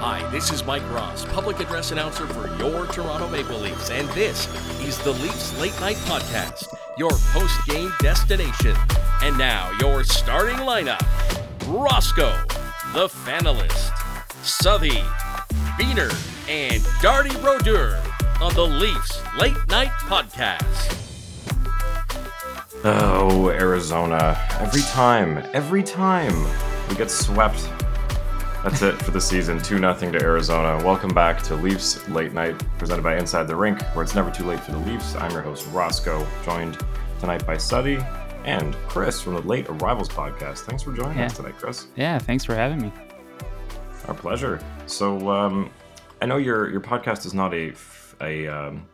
Hi, this is Mike Ross, public address announcer for your Toronto Maple Leafs, and this is the Leafs Late Night Podcast, your post game destination. And now, your starting lineup Roscoe, the Fanalist, Southey, Beener, and Darty Brodeur on the Leafs Late Night Podcast. Oh, Arizona. Every time, every time we get swept. That's it for the season. 2 0 to Arizona. Welcome back to Leafs Late Night, presented by Inside the Rink, where it's never too late for the Leafs. I'm your host, Roscoe, joined tonight by Suddy and Chris from the Late Arrivals podcast. Thanks for joining Yeah. us tonight, Chris. Yeah, thanks for having me. Our pleasure. So, um, I know your your podcast is not a a um,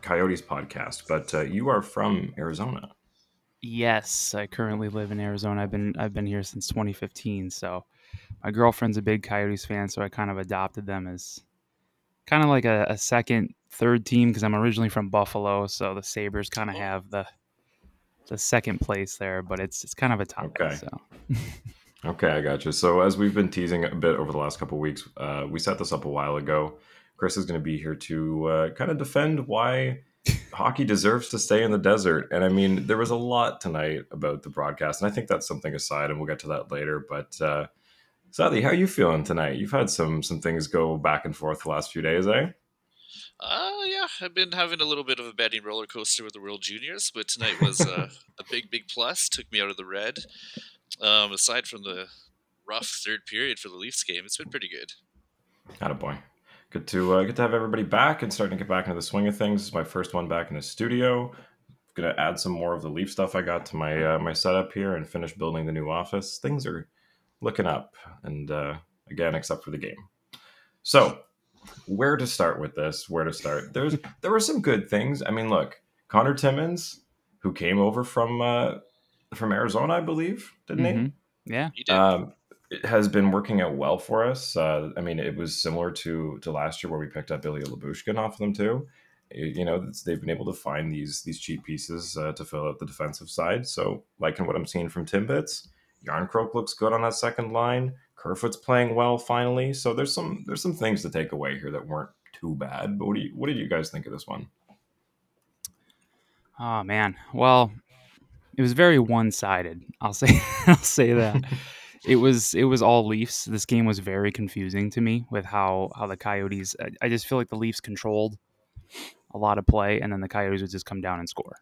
Coyotes podcast, but uh, you are from Arizona. Yes, I currently live in Arizona. I've been I've been here since 2015. So my girlfriend's a big Coyotes fan, so I kind of adopted them as kind of like a, a second, third team because I'm originally from Buffalo. So the Sabres kind of have the the second place there, but it's it's kind of a tie. Okay. So Okay, I got you. So as we've been teasing a bit over the last couple of weeks, uh, we set this up a while ago. Chris is going to be here to uh, kind of defend why hockey deserves to stay in the desert. And I mean, there was a lot tonight about the broadcast, and I think that's something aside, and we'll get to that later. But uh, Sally, how are you feeling tonight? You've had some some things go back and forth the last few days, eh? Uh, yeah, I've been having a little bit of a betting roller coaster with the World Juniors, but tonight was uh, a big, big plus. Took me out of the red. Um, aside from the rough third period for the Leafs game, it's been pretty good. boy. Good to uh, good to have everybody back and starting to get back into the swing of things. This is my first one back in the studio. I'm Gonna add some more of the leaf stuff I got to my uh, my setup here and finish building the new office. Things are looking up, and uh, again, except for the game. So, where to start with this? Where to start? There's there were some good things. I mean, look, Connor Timmins, who came over from uh, from Arizona, I believe, didn't he? mhm. yeah, You did. Um, it has been working out well for us. Uh, I mean, it was similar to to last year where we picked up Ilya Lyubushkin off of them too. You you know, they've been able to find these these cheap pieces uh, to fill out the defensive side. So, liking what I'm seeing from Timbits, Järnkrok looks good on that second line. Kerfoot's playing well finally. So there's some there's some things to take away here that weren't too bad. But what do you what did you guys think of this one? Oh man. Well, it was very one-sided. I'll say I'll say that. it was it was all Leafs. This game was very confusing to me with how how the Coyotes I, I just feel like the Leafs controlled a lot of play and then the Coyotes would just come down and score.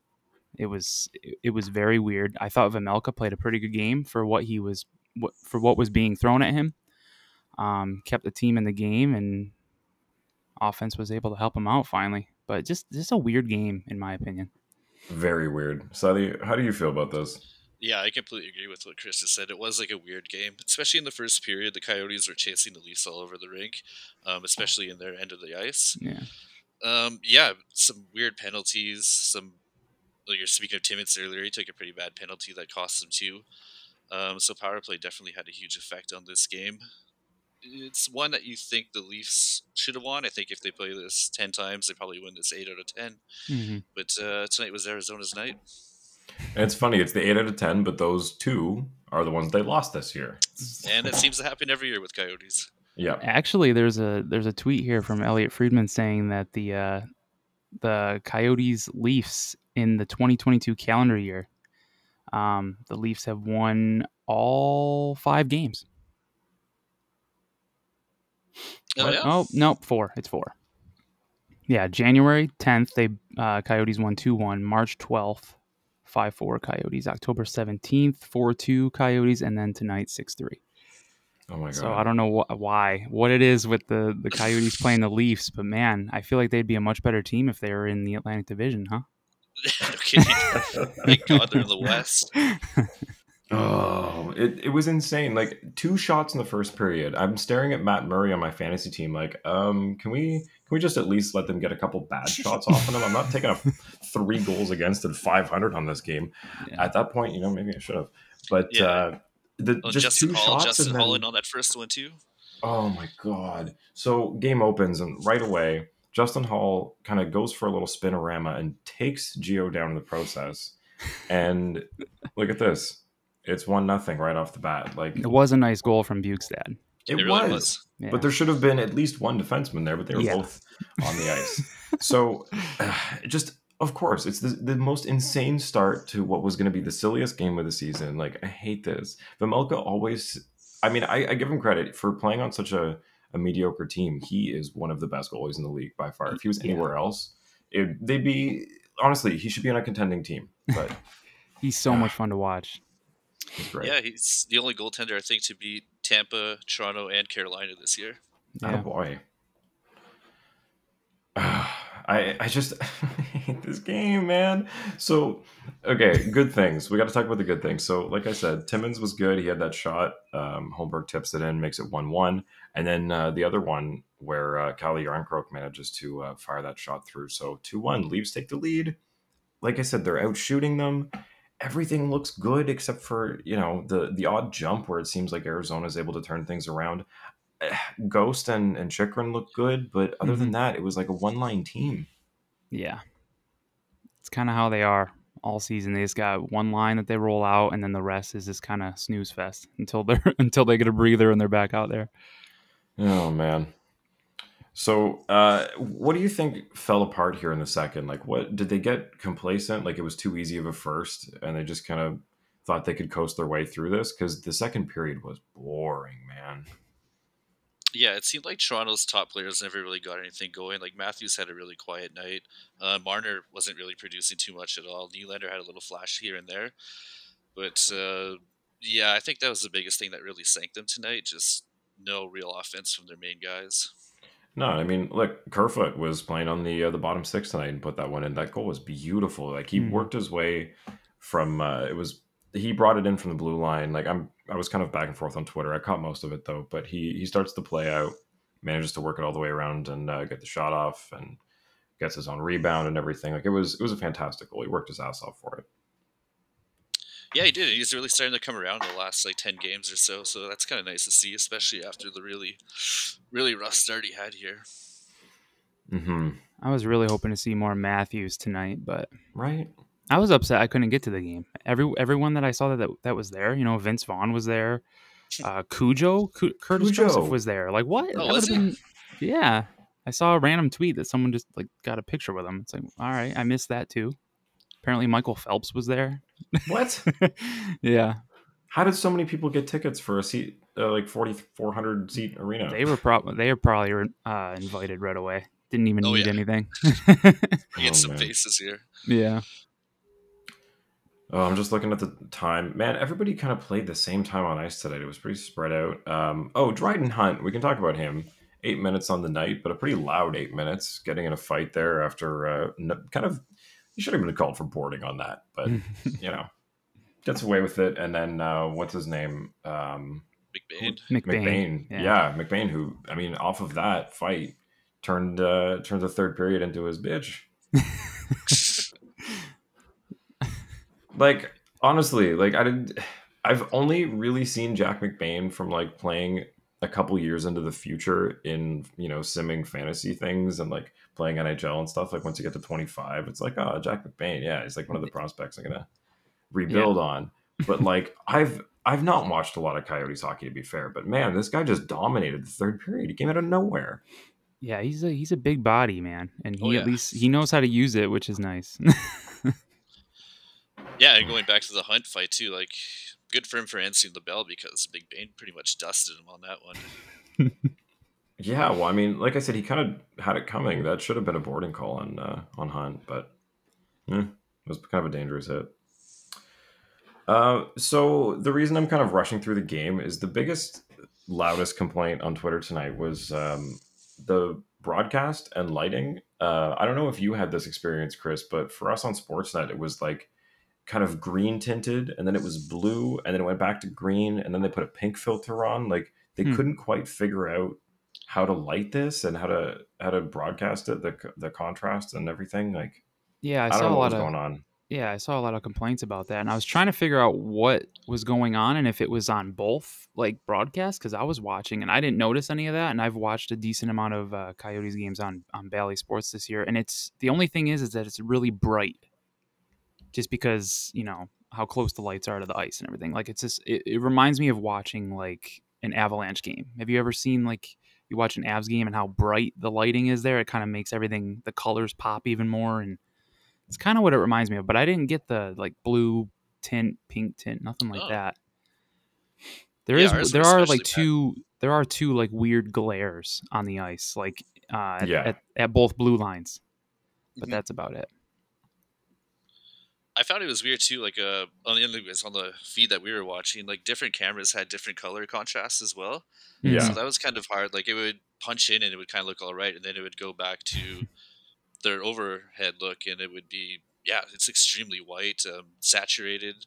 It was it, it was very weird. I thought Vejmelka played a pretty good game for what he was what, for what was being thrown at him. Um, kept the team in the game and offense was able to help him out finally. But just just a weird game in my opinion. Very weird. Sally, how do you feel about this? yeah, I completely agree with what Chris has said. It was like a weird game, especially in the first period. The Coyotes were chasing the Leafs all over the rink, um, especially in their end of the ice. Yeah. Um, yeah, some weird penalties. Some well, you're speaking of Timmins earlier. He took a pretty bad penalty that cost him two. Um, so power play definitely had a huge effect on this game. It's one that you think the Leafs should have won. I think if they play this ten times, they probably win this eight out of ten. hmm But uh, tonight was Arizona's night. And it's funny, it's the eight out of ten, but those two are the ones they lost this year. and it seems to happen every year with Coyotes. Yeah. Actually, there's a there's a tweet here from Elliotte Friedman saying that the uh, the Coyotes Leafs in the 2022 calendar year, um, the Leafs have won all five games. Oh What? yeah, Oh nope, four. It's four. Yeah, January 10th they uh, Coyotes won two one. March 12th, five four Coyotes. October 17th, four two Coyotes, and then tonight six three. Oh my god. So I don't know wh- why, what it is with the the Coyotes playing the Leafs, but man, I feel like they'd be a much better team if they were in the Atlantic Division, huh? No kidding. Thank God they're in the West. Oh, it, it was insane. Like two shots in the first period. I'm staring at Matt Murray on my fantasy team. Like, um, can we can we just at least let them get a couple bad shots off of them? I'm not taking a three goals against and 500 on this game. Yeah. At that point, you know, maybe I should have. But Yeah. uh, the Oh, just Justin two Hall, shots Justin and Hall then, in on that first one too. Oh my god! So game opens and right away, Justin Hall kind of goes for a little spinorama and takes Geo down in the process. And look at this. It's one nothing right off the bat. Like It was a nice goal from Bjugstad. It, It really was. was. Yeah. But there should have been at least one defenseman there, but they were Yeah. both on the ice. so, just of course, it's the, the most insane start to what was going to be the silliest game of the season. Like, I hate this. Vejmelka always, I mean, I, I give him credit for playing on such a, a mediocre team. He is one of the best goalies in the league by far. If he was Yeah. anywhere else, it, they'd be, honestly, he should be on a contending team, but He's so much fun to watch. he's great. Yeah, he's the only goaltender I think to beat Tampa, Toronto, and Carolina this year. Oh Yeah. boy. I I just hate this game, man. So okay, good things. We got to talk about the good things. So, like I said, Timmins was good. He had that shot. Um, Holmberg tips it in, makes it one-one, and then uh, the other one where uh, Järnkrok manages to uh, fire that shot through. So two-one, Leafs take the lead. Like I said, they're out shooting them. Everything looks good except for you know the the odd jump where it seems like Arizona is able to turn things around. Ghost and and Chychrun look good, but other than that, it was like a one line team. Yeah. It's kind of how they are all season. They just got one line that they roll out, and then the rest is just kind of snooze fest until they're until they get a breather and they're back out there. Oh man. So, uh, what do you think fell apart here in the second? Like, what did they get complacent? Like, it was too easy of a first, and they just kind of thought they could coast their way through this? Because the second period was boring, man. Yeah, it seemed like Toronto's top players never really got anything going. Like Matthews had a really quiet night. Uh, Marner wasn't really producing too much at all. Nylander had a little flash here and there, but uh, yeah, I think that was the biggest thing that really sank them tonight. Just no real offense from their main guys. No, I mean, look, Kerfoot was playing on the uh, the bottom six tonight and put that one in. That goal was beautiful. Like he Mhm. worked his way from. Uh, it was he brought it in from the blue line. Like I'm, I was kind of back and forth on Twitter. I caught most of it though, but he he starts to play out, manages to work it all the way around and uh, get the shot off and gets his own rebound and everything. Like it was it was a fantastic goal. He worked his ass off for it. Yeah, he did. He's really starting to come around in the last like ten games or so. So that's kind of nice to see, especially after the really, really rough start he had here. Mm-hmm. I was really hoping to see more Matthews tonight, but Right. I was upset I couldn't get to the game. Every everyone that I saw that that, that was there, you know, Vince Vaughn was there, uh, Cujo, Cu- Curtis Cujo. Joseph was there. Like what? Oh, was been- yeah, I saw a random tweet that someone just like got a picture with him. It's like, all right, I missed that too. Apparently, Michael Phelps was there. What? yeah, How did so many people get tickets for a seat, uh, like forty four hundred seat arena? they were probably they were probably uh, invited right away. Didn't even Oh, need yeah. anything. Bring in Oh, some man. faces here. yeah, Oh, I'm just looking at the time. Man, everybody kind of played the same time on ice tonight. It was pretty spread out. Um, oh, Dryden Hunt. We can talk about him. Eight minutes on the night, but a pretty loud eight minutes. Getting in a fight there after uh, kind of. He should have been called for boarding on that, but you know, gets away with it. And then uh, what's his name? Um, McBain. McBain. McBain. Yeah. McBain. Who I mean, off of that fight, turned uh, turned the third period into his bitch. like honestly like i did i've only really seen jack mcbain from like playing a couple years into the future in you know simming fantasy things and like playing nhl and stuff. Like once you get to 25 it's like oh jack mcbain. Yeah he's like one of the prospects i'm gonna rebuild on. But like i've i've not watched a lot of coyotes hockey to be fair. But man this guy just dominated the third period. He came out of nowhere. Yeah, he's a he's a big body man, and he Oh, at least he knows how to use it, which is nice. Yeah, and going back to the Hunt fight too, like good for him for answering the bell because Big Bane pretty much dusted him on that one. Yeah, well, I mean, like I said, he kind of had it coming. That should have been a boarding call on uh, on Hunt, but eh, it was kind of a dangerous hit. Uh, so the reason I'm kind of rushing through the game is the biggest, loudest complaint on Twitter tonight was um, the broadcast and lighting. Uh, I don't know if you had this experience, Chris, but for us on Sportsnet, it was like kind of green tinted, and then it was blue, and then it went back to green, and then they put a pink filter on. Like they Hmm. couldn't quite figure out how to light this and how to how to broadcast it, the the contrast and everything. Like yeah, I, I, saw a lot of going on. yeah, I saw a lot of complaints about that, and I was trying to figure out what was going on and if it was on both like broadcast because I was watching and I didn't notice any of that, and I've watched a decent amount of uh, Coyotes games on on Bally Sports this year, and it's the only thing is is that it's really bright, just because you know how close the lights are to the ice and everything. Like it's just it, it reminds me of watching like an Avalanche game. Have you ever seen like you watch an Avs game and how bright the lighting is there? It kind of makes everything the colors pop even more, and it's kind of what it reminds me of. But I didn't get the like blue tint, pink tint, nothing like Oh. that. There Yeah, is there are like two there are two like weird glares on the ice, like uh, Yeah. at, at both blue lines, but Mhm. that's about it. I found it was weird too. Like uh, on the anyways, on the feed that we were watching, like different cameras had different color contrasts as well. Yeah. So that was kind of hard. Like it would punch in and it would kind of look all right, and then it would go back to their overhead look, and it would be yeah, it's extremely white, um, saturated,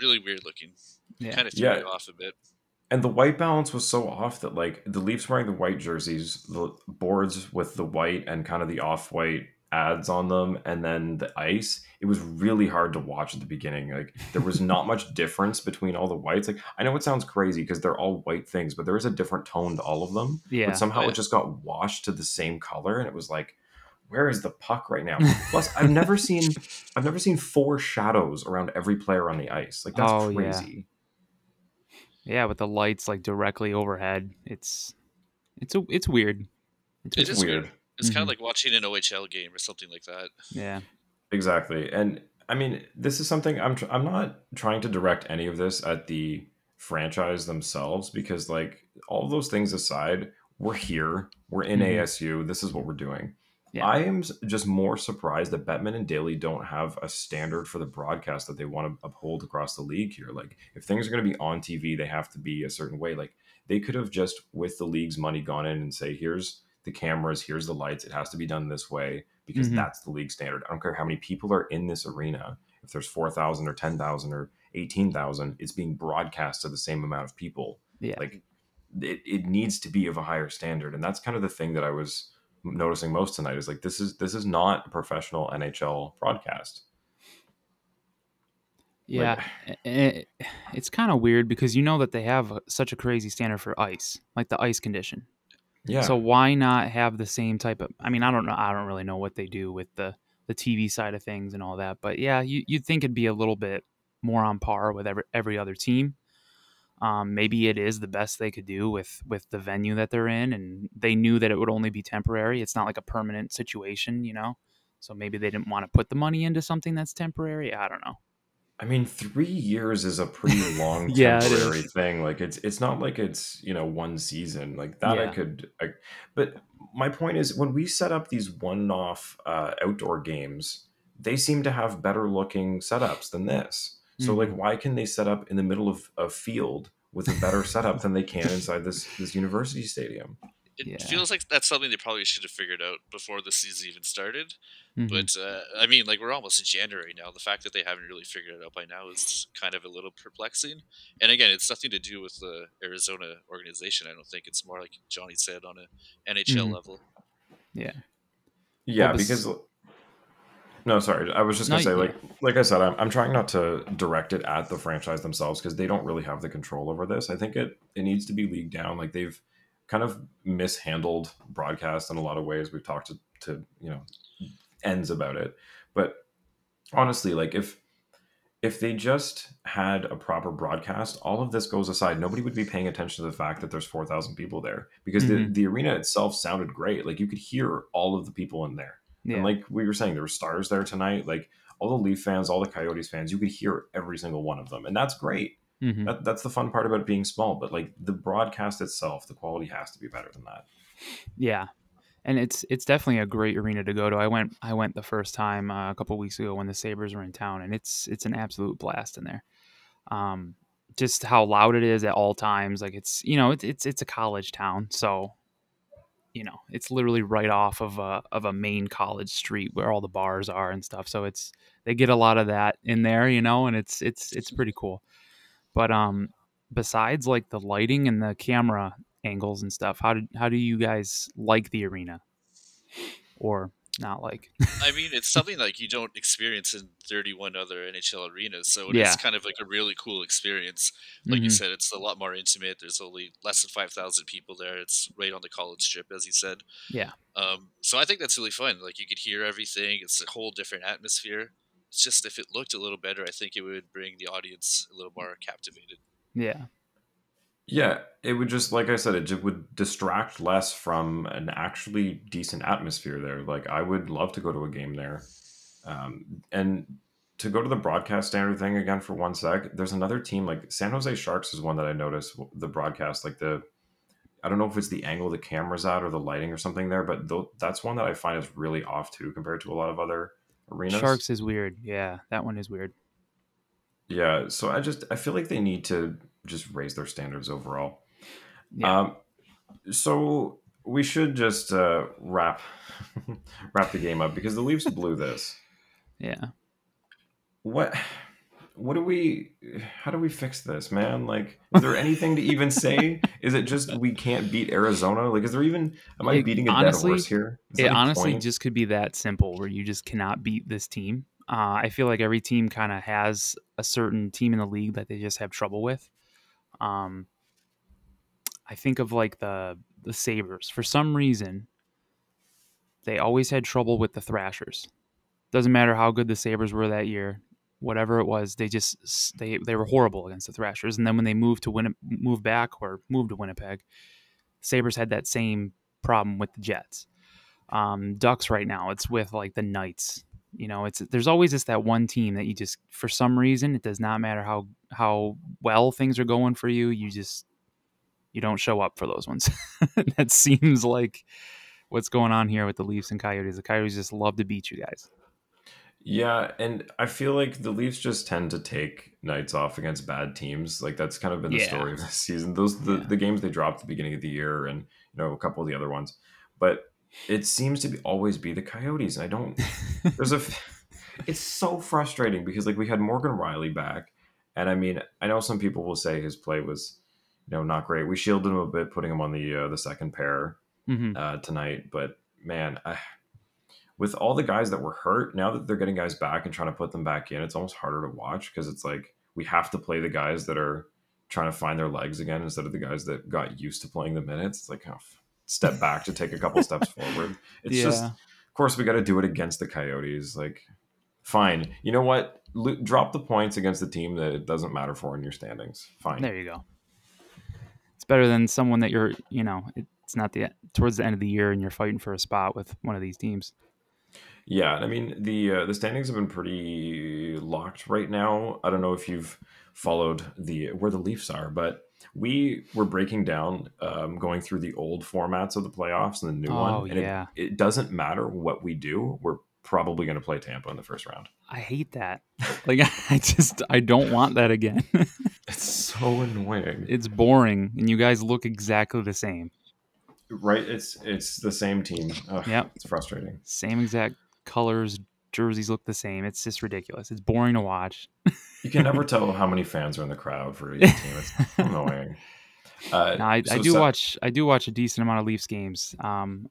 really weird looking. Yeah. Kind of threw Yeah. me off a bit. And the white balance was so off that like the Leafs wearing the white jerseys, the boards with the white and kind of the off-white ads on them, and then the ice, it was really hard to watch at the beginning. Like there was not much difference between all the whites. Like I know it sounds crazy because they're all white things, but there is a different tone to all of them. Yeah. But somehow it just got washed to the same color, and it was like, where is the puck right now? Plus, I've never seen I've never seen four shadows around every player on the ice. Like that's Oh, crazy. Yeah, with the lights like directly overhead, it's it's a it's weird. It's It It's weird. weird. It's kind Mhm. of like watching an OHL game or something like that. Yeah. Exactly. And I mean, this is something I'm tr- I'm not trying to direct any of this at the franchise themselves because like all those things aside, we're here, we're in Mhm. ASU, this is what we're doing. Yeah. I am just more surprised that Bettman and Daly don't have a standard for the broadcast that they want to uphold across the league here. Like if things are going to be on TV, they have to be a certain way. Like they could have just with the league's money gone in and say, here's the cameras, here's the lights, it has to be done this way because Mhm. that's the league standard. I don't care how many people are in this arena. If there's 4,000 or 10,000 or 18,000, it's being broadcast to the same amount of people. Yeah. Like it, it needs to be of a higher standard. And that's kind of the thing that I was noticing most tonight is like, this is, this is not a professional NHL broadcast. Yeah, it, it's kind of weird because you know that they have such a crazy standard for ice, like the ice condition. Yeah. So why not have the same type of? I mean, I don't know. I don't really know what they do with the the TV side of things and all that, but yeah, you you'd think it'd be a little bit more on par with every every other team. Um, maybe it is the best they could do with with the venue that they're in, and they knew that it would only be temporary. It's not like a permanent situation, you know. So maybe they didn't want to put the money into something that's temporary. I don't know. I mean, three years is a pretty long Yeah, temporary thing. Like it's it's not like it's you know one season like that. I could, I, but my point is when we set up these one-off uh, outdoor games, they seem to have better looking setups than this. So like, Mhm. why can they set up in the middle of a field with a better setup than they can inside this this university stadium? It Yeah. feels like that's something they probably should have figured out before the season even started. Mhm. But uh, I mean, like we're almost in January now. The fact that they haven't really figured it out by now is kind of a little perplexing. And again, it's nothing to do with the Arizona organization. I don't think it's more like Johnny said on a NHL Mhm. level. yeah. Yeah, Well, bes- because no, sorry, I was just gonna No, say, yeah. like, like I said, I'm, I'm trying not to direct it at the franchise themselves because they don't really have the control over this. I think it it needs to be leagued down. Like they've kind of mishandled broadcast in a lot of ways. We've talked to, to you know ends about it, but honestly, like if if they just had a proper broadcast, all of this goes aside. Nobody would be paying attention to the fact that there's 4,000 people there because Mhm. the, the arena itself sounded great. Like you could hear all of the people in there. Yeah. And like we were saying, there were stars there tonight. Like all the Leaf fans, all the Coyotes fans, you could hear every single one of them. And that's great. Mhm. That, that's the fun part about being small. But like the broadcast itself, the quality has to be better than that. Yeah, and it's it's definitely a great arena to go to. I went I went the first time uh, a couple weeks ago when the Sabres were in town, and it's it's an absolute blast in there. Um, just how loud it is at all times. Like it's you know it's it's it's a college town, so you know it's literally right off of a of a main college street where all the bars are and stuff. So it's they get a lot of that in there, you know, and it's it's it's pretty cool. But um, besides like the lighting and the camera angles and stuff, how did how do you guys like the arena, or not like? I mean, it's something like you don't experience in 31 other NHL arenas, so Yeah. kind of like a really cool experience. Like you Mhm. said, it's a lot more intimate. There's only less than 5,000 people there. It's right on the college strip, as you said. Yeah. Um, so I think that's really fun. Like you could hear everything. It's a whole different atmosphere. It's just if it looked a little better, I think it would bring the audience a little more captivated. Yeah. Yeah, it would just like I said, it would distract less from an actually decent atmosphere there. Like I would love to go to a game there, um, and to go to the broadcast standard thing again for one sec. There's another team like San Jose Sharks is one that I noticed the broadcast like the. I don't know if it's the angle the camera's at or the lighting or something there, but th- that's one that I find is really off too compared to a lot of other arenas. Sharks is weird. Yeah, that one is weird. Yeah, so I just I feel like they need to just raise their standards overall. Yeah. Um, so we should just uh, wrap wrap the game up because the Leafs blew this. Yeah. What what do we how do we fix this, man? Like is there anything to even say? Is it just we can't beat Arizona? Like is there even am I Like, beating a honestly, dead horse here? Is It honestly point? just could be that simple where you just cannot beat this team. Uh, I feel like every team kind of has a certain team in the league that they just have trouble with. Um, I think of like the the Sabres. For some reason, they always had trouble with the Thrashers. Doesn't matter how good the Sabres were that year, whatever it was, they just they they were horrible against the Thrashers. And then when they moved to Win, move back or moved to Winnipeg, Sabres had that same problem with the Jets. Um, Ducks right now, it's with like the Knights. You know, it's there's always just that one team that you just for some reason it does not matter how how well things are going for you, you just you don't show up for those ones. that seems like what's going on here with the Leafs and Coyotes. The Coyotes just love to beat you guys. Yeah, and I feel like the Leafs just tend to take nights off against bad teams. Like that's kind of been the Yeah. story of this season. Those the, Yeah. the games they dropped at the beginning of the year, and you know a couple of the other ones, but it seems to be always be the Coyotes. And I don't. There's a It's so frustrating because like we had Morgan Rielly back, and I mean I know some people will say his play was, you know, not great. We shielded him a bit, putting him on the uh, the second pair, hmm uh, tonight. But man, I, with all the guys that were hurt, now that they're getting guys back and trying to put them back in, it's almost harder to watch because it's like we have to play the guys that are trying to find their legs again instead of the guys that got used to playing the minutes. It's like oh, step back to take a couple steps forward. It's yeah. just, of course, we got to do it against the Coyotes. Like, fine, you know what? Lo- drop the points against the team that it doesn't matter for in your standings. Fine. There you go. It's better than someone that you're, you know, it's not the towards the end of the year and you're fighting for a spot with one of these teams. Yeah, and I mean the uh, the standings have been pretty locked right now. I don't know if you've followed the where the Leafs are, but we were breaking down, um, going through the old formats of the playoffs and the new Oh, one, and yeah. it, it doesn't matter what we do. We're probably going to play Tampa in the first round. I hate that. Like I just I don't want that again. It's so annoying, it's boring and you guys look exactly the same. Right? It's it's the same team. Ugh, Yep. it's frustrating. Same exact colors, jerseys look the same. It's just ridiculous. It's boring to watch. You can never tell how many fans are in the crowd for each team. It's annoying. Uh, No, I, I do watch I do watch a decent amount of Leafs games. Um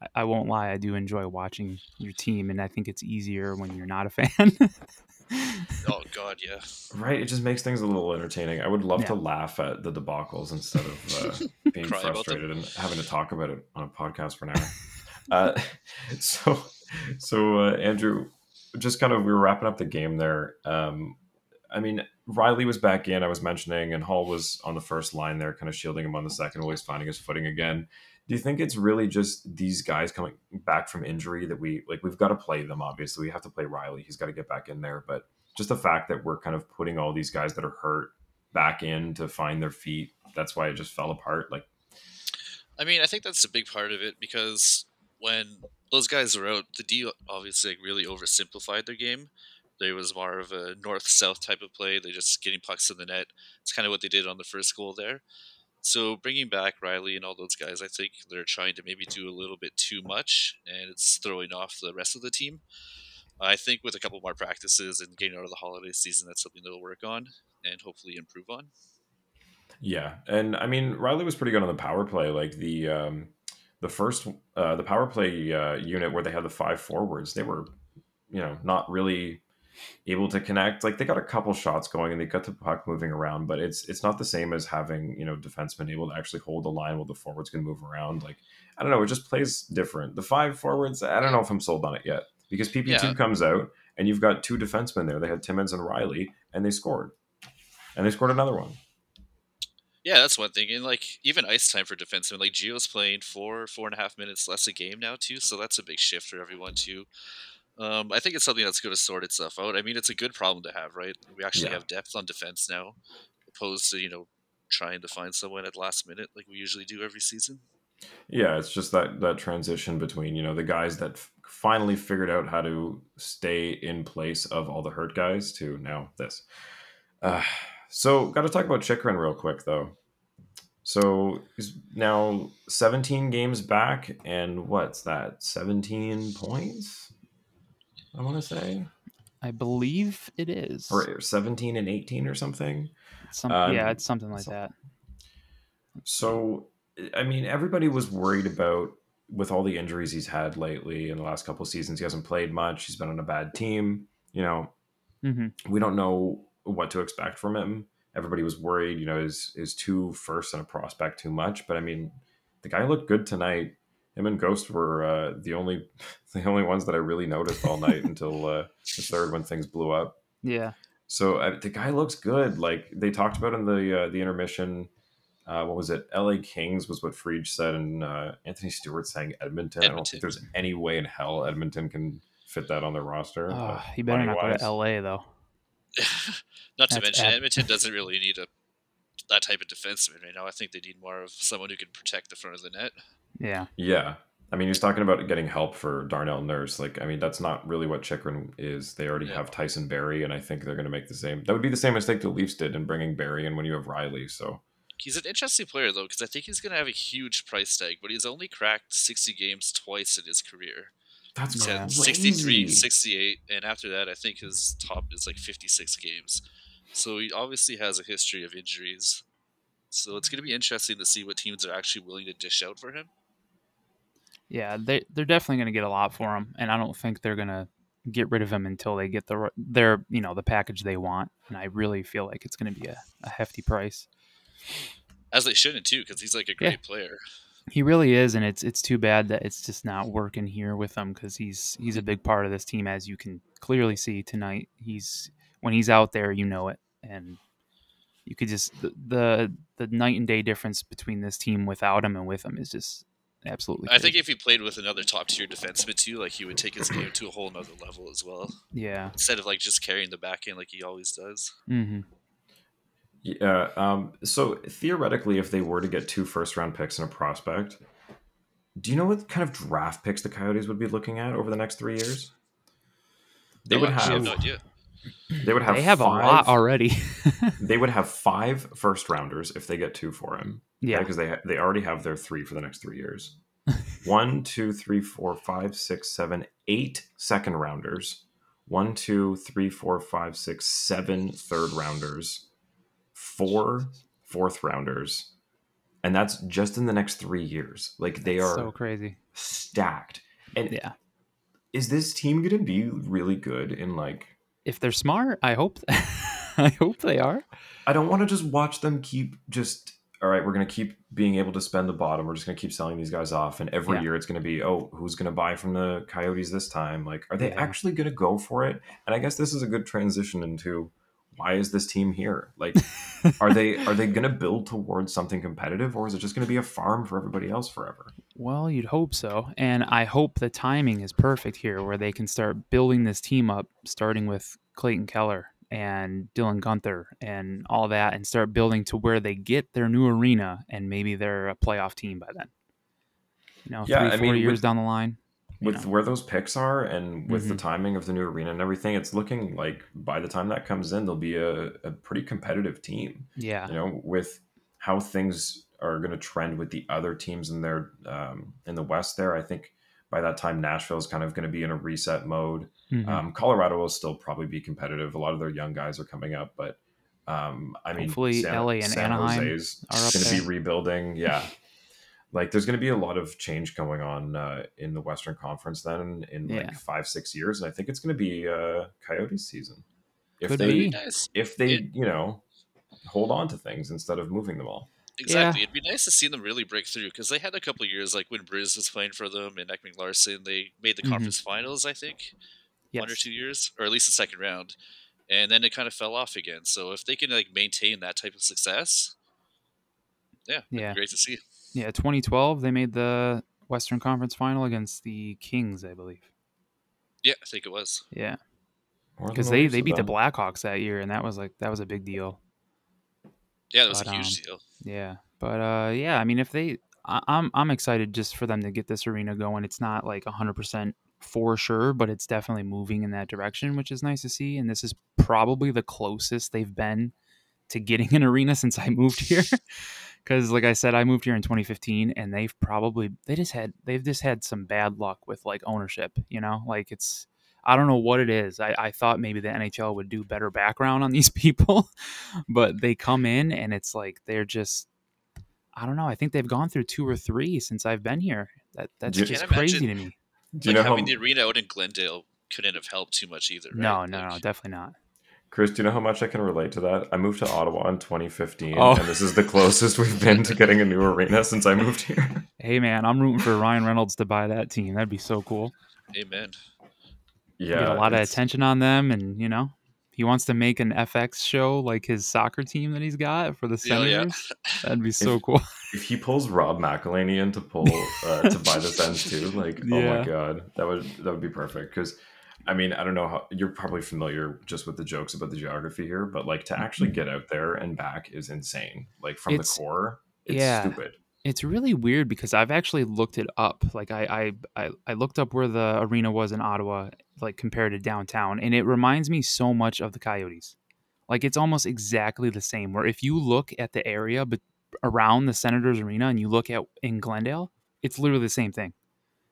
I- I won't lie, I do enjoy watching your team and I think it's easier when you're not a fan. Oh God, yeah. Right, it just makes things a little entertaining. I would love Yeah. to laugh at the debacles instead of uh, being Cry about them. frustrated and having to talk about it on a podcast for an hour. uh, so, so uh, Andrew, just kind of we were wrapping up the game there. Um, I mean, Rielly was back in. I was mentioning, and Hall was on the first line there, kind of shielding him on the second while he's finding his footing again. Do you think it's really just these guys coming back from injury that we like? We've got to play them. Obviously, we have to play Rielly. He's got to get back in there, but just the fact that we're kind of putting all these guys that are hurt back in to find their feet. That's why it just fell apart. Like, I mean, I think that's a big part of it because when those guys were out, the D obviously like, really oversimplified their game. There was more of a north-south type of play. They're just getting pucks in the net. It's kind of what they did on the first goal there. So bringing back Rielly and all those guys, I think they're trying to maybe do a little bit too much, and it's throwing off the rest of the team. I think with a couple more practices and getting out of the holiday season, that's something they'll work on and hopefully improve on. yeah, and I mean Rielly was pretty good on the power play. Like the um, the first uh, the power play uh, unit where they had the five forwards, they were you know not really able to connect. Like they got a couple shots going and they got the puck moving around, but it's it's not the same as having you know defensemen able to actually hold the line while the forwards can move around. Like I don't know, it just plays different. The five forwards, I don't know if I'm sold on it yet because PP two Yeah. comes out and you've got two defensemen there. They had Timmins and Rielly, and they scored, and they scored another one. Yeah, that's one thing. And like even ice time for defensemen, like Gio's playing four, four and a half minutes less a game now too. So that's a big shift for everyone too. Um, I think it's something that's going to sort itself out. I mean, it's a good problem to have, right? We actually Yeah. have depth on defense now, opposed to you know trying to find someone at last minute like we usually do every season. Yeah, it's just that that transition between you know the guys that f- finally figured out how to stay in place of all the hurt guys to now this. Uh, so, got to talk about Chychrun real quick though. So he's now 17 games back, and what's that? 17 points. I want to say, I believe it is. or 17 and 18 or something. Some, um, yeah, it's something like so- that. So, I mean, everybody was worried about with all the injuries he's had lately in the last couple of seasons. He hasn't played much. He's been on a bad team. You know, hmm we don't know what to expect from him. Everybody was worried. You know, is is two first and a prospect too much? But I mean, the guy looked good tonight. Him and Ghost were uh, the only the only ones that I really noticed all night until uh, the third when things blew up. Yeah. So uh, the guy looks good. Like they talked about in the uh, the intermission. Uh, what was it? L.A. Kings was what Freed said, and uh, Anthony Stewart saying Edmonton. I don't think there's any way in hell Edmonton can fit that on their roster. Oh, he better not go to L.A. though. Not to That's mention, ad- Edmonton doesn't really need a that type of defenseman right now. I think they need more of someone who can protect the front of the net. Yeah. Yeah. I mean, he's talking about getting help for Darnell Nurse. Like, I mean, that's not really what Chychrun is. They already Yeah. have Tyson Barrie, and I think they're going to make the same. That would be the same mistake the Leafs did in bringing Barrie in when you have Rielly. So, He's an interesting player though, because I think he's going to have a huge price tag, but he's only cracked 60 games twice in his career. that's He's had crazy. 63, 68, and after that, I think his top is like 56 games. So he obviously has a history of injuries. So it's going to be interesting to see what teams are actually willing to dish out for him. Yeah, they they're definitely going to get a lot for him, and I don't think they're going to get rid of him until they get the their you know the package they want. And I really feel like it's going to be a, a hefty price. As they shouldn't too, because he's like a great Yeah. player. He really is, and it's it's too bad that it's just not working here with him because he's he's a big part of this team, as you can clearly see tonight. He's when he's out there, you know it, and you could just the the, the night and day difference between this team without him and with him is just absolutely. I think if he played with another top tier defenseman too, like he would take his game to a whole nother level as well. yeah. Instead of like just carrying the back end like he always does. hmm Yeah. Um, so theoretically, if they were to get two first round picks and a prospect, do you know what kind of draft picks the Coyotes would be looking at over the next three years? They No, would actually, I have. no idea. They would have. They have five, a lot already. They would have five first rounders if they get two for him. yeah. because they they already have their three for the next three years. One, two, three, four, five, six, seven, eight second rounders. One, two, three, four, five, six, seven third rounders. Four fourth rounders, and that's just in the next three years. Like they are so crazy. stacked. And Yeah. is this team going to be really good in like? If they're smart, I hope I hope they are. I don't want to just watch them keep just all right, we're going to keep being able to spend the bottom. We're just going to keep selling these guys off. And every Yeah. year it's going to be, oh, who's going to buy from the Coyotes this time? Like, are they Yeah. actually going to go for it? And I guess this is a good transition into why is this team here? Like, are they are they going to build towards something competitive, or is it just going to be a farm for everybody else forever? Well, you'd hope so. And I hope the timing is perfect here where they can start building this team up, starting with Clayton Keller and Dylan Guenther and all that, and start building to where they get their new arena and maybe they're a playoff team by then. You know, Yeah, three, I four mean, years with- down the line. With know. where those picks are and with the Mhm. timing of the new arena and everything, it's looking like by the time that comes in, they'll be a, a pretty competitive team. Yeah. you know, with how things are going to trend with the other teams in their um, in the West. There, I think by that time Nashville is kind of going to be in a reset mode. Mhm. Um, Colorado will still probably be competitive. A lot of their young guys are coming up, but um, I mean, Hopefully LA and San Anaheim Jose's are going to be rebuilding. Yeah. Like there's going to be a lot of change going on uh, in the Western Conference then in Yeah. like five six years, and I think it's going to be uh, Coyotes season if Could they. Nice. if they It- you know hold on to things instead of moving them all. Exactly. It'd be nice to see them really break through because they had a couple of years, like when Briz was playing for them and Ekman-Larsson, they made the Mhm. conference finals, I think, Yes. one or two years, or at least the second round, and then it kind of fell off again. So if they can like maintain that type of success, Yeah, Yeah. great to see. Yeah, 2012 they made the Western Conference Final against the Kings, I believe. Yeah, I think it was. Yeah, because the they they beat the. Blackhawks that year, and that was like that was a big deal. Yeah, that was But, a huge um, deal. Yeah, but uh, yeah, I mean, if they, I, I'm I'm excited just for them to get this arena going. It's not like 100 percent for sure, but it's definitely moving in that direction, which is nice to see. And this is probably the closest they've been to getting an arena since I moved here. Because, like I said, I moved here in 2015, and they've probably they just had they've just had some bad luck with like ownership. You know, like it's I don't know what it is. I, I thought maybe the NHL would do better background on these people, but they come in and it's like they're just I don't know. I think they've gone through two or three since I've been here. That that's You- just crazy imagine- to me. Do you like know how having the arena out in Glendale couldn't have helped too much either. Right? No, no, Like, no, definitely not. Chris, do you know how much I can relate to that? I moved to Ottawa in 2015, Oh. and this is the closest we've been to getting a new arena since I moved here. Hey man, I'm rooting for Ryan Reynolds to buy that team. That'd be so cool. Amen. Yeah, Get a lot of attention on them, and you know, he wants to make an FX show like his soccer team that he's got for the Yeah, yeah. Senators. That'd be so If- cool. If he pulls Rob McElhenney in to pull uh, to buy the Sens too, like oh my god, that would that would be perfect. Because I mean, I don't know how you're probably familiar just with the jokes about the geography here, but like to actually mm-hmm. get out there and back is insane. Like from It's- the core, it's yeah. stupid. It's really weird because I've actually looked it up. Like I, I, I, I looked up where the arena was in Ottawa, like compared to downtown, and it reminds me so much of the Coyotes. Like it's almost exactly the same. Where if you look at the area but around the Senators Arena and you look at in Glendale, it's literally the same thing.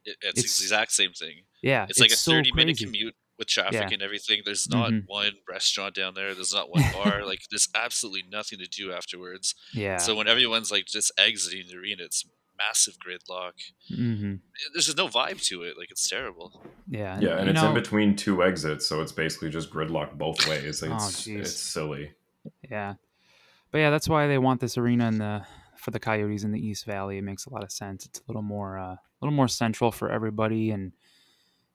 It, it's, It's- the exact same thing. Yeah, It's, like a so 30 minute commute with traffic Yeah. and everything. There's not Mhm. one restaurant down there. There's not one bar. like there's absolutely nothing to do afterwards. Yeah. So when everyone's like just exiting the arena, it's massive gridlock. hmm There's just no vibe to it. Like it's terrible. Yeah. Yeah, and you it's know, in between two exits, so it's basically just gridlock both ways. Like, Oh, It's jeez. it's silly. Yeah, but yeah, that's why they want this arena in the for the Coyotes in the East Valley. It makes a lot of sense. It's a little more uh, a little more central for everybody, and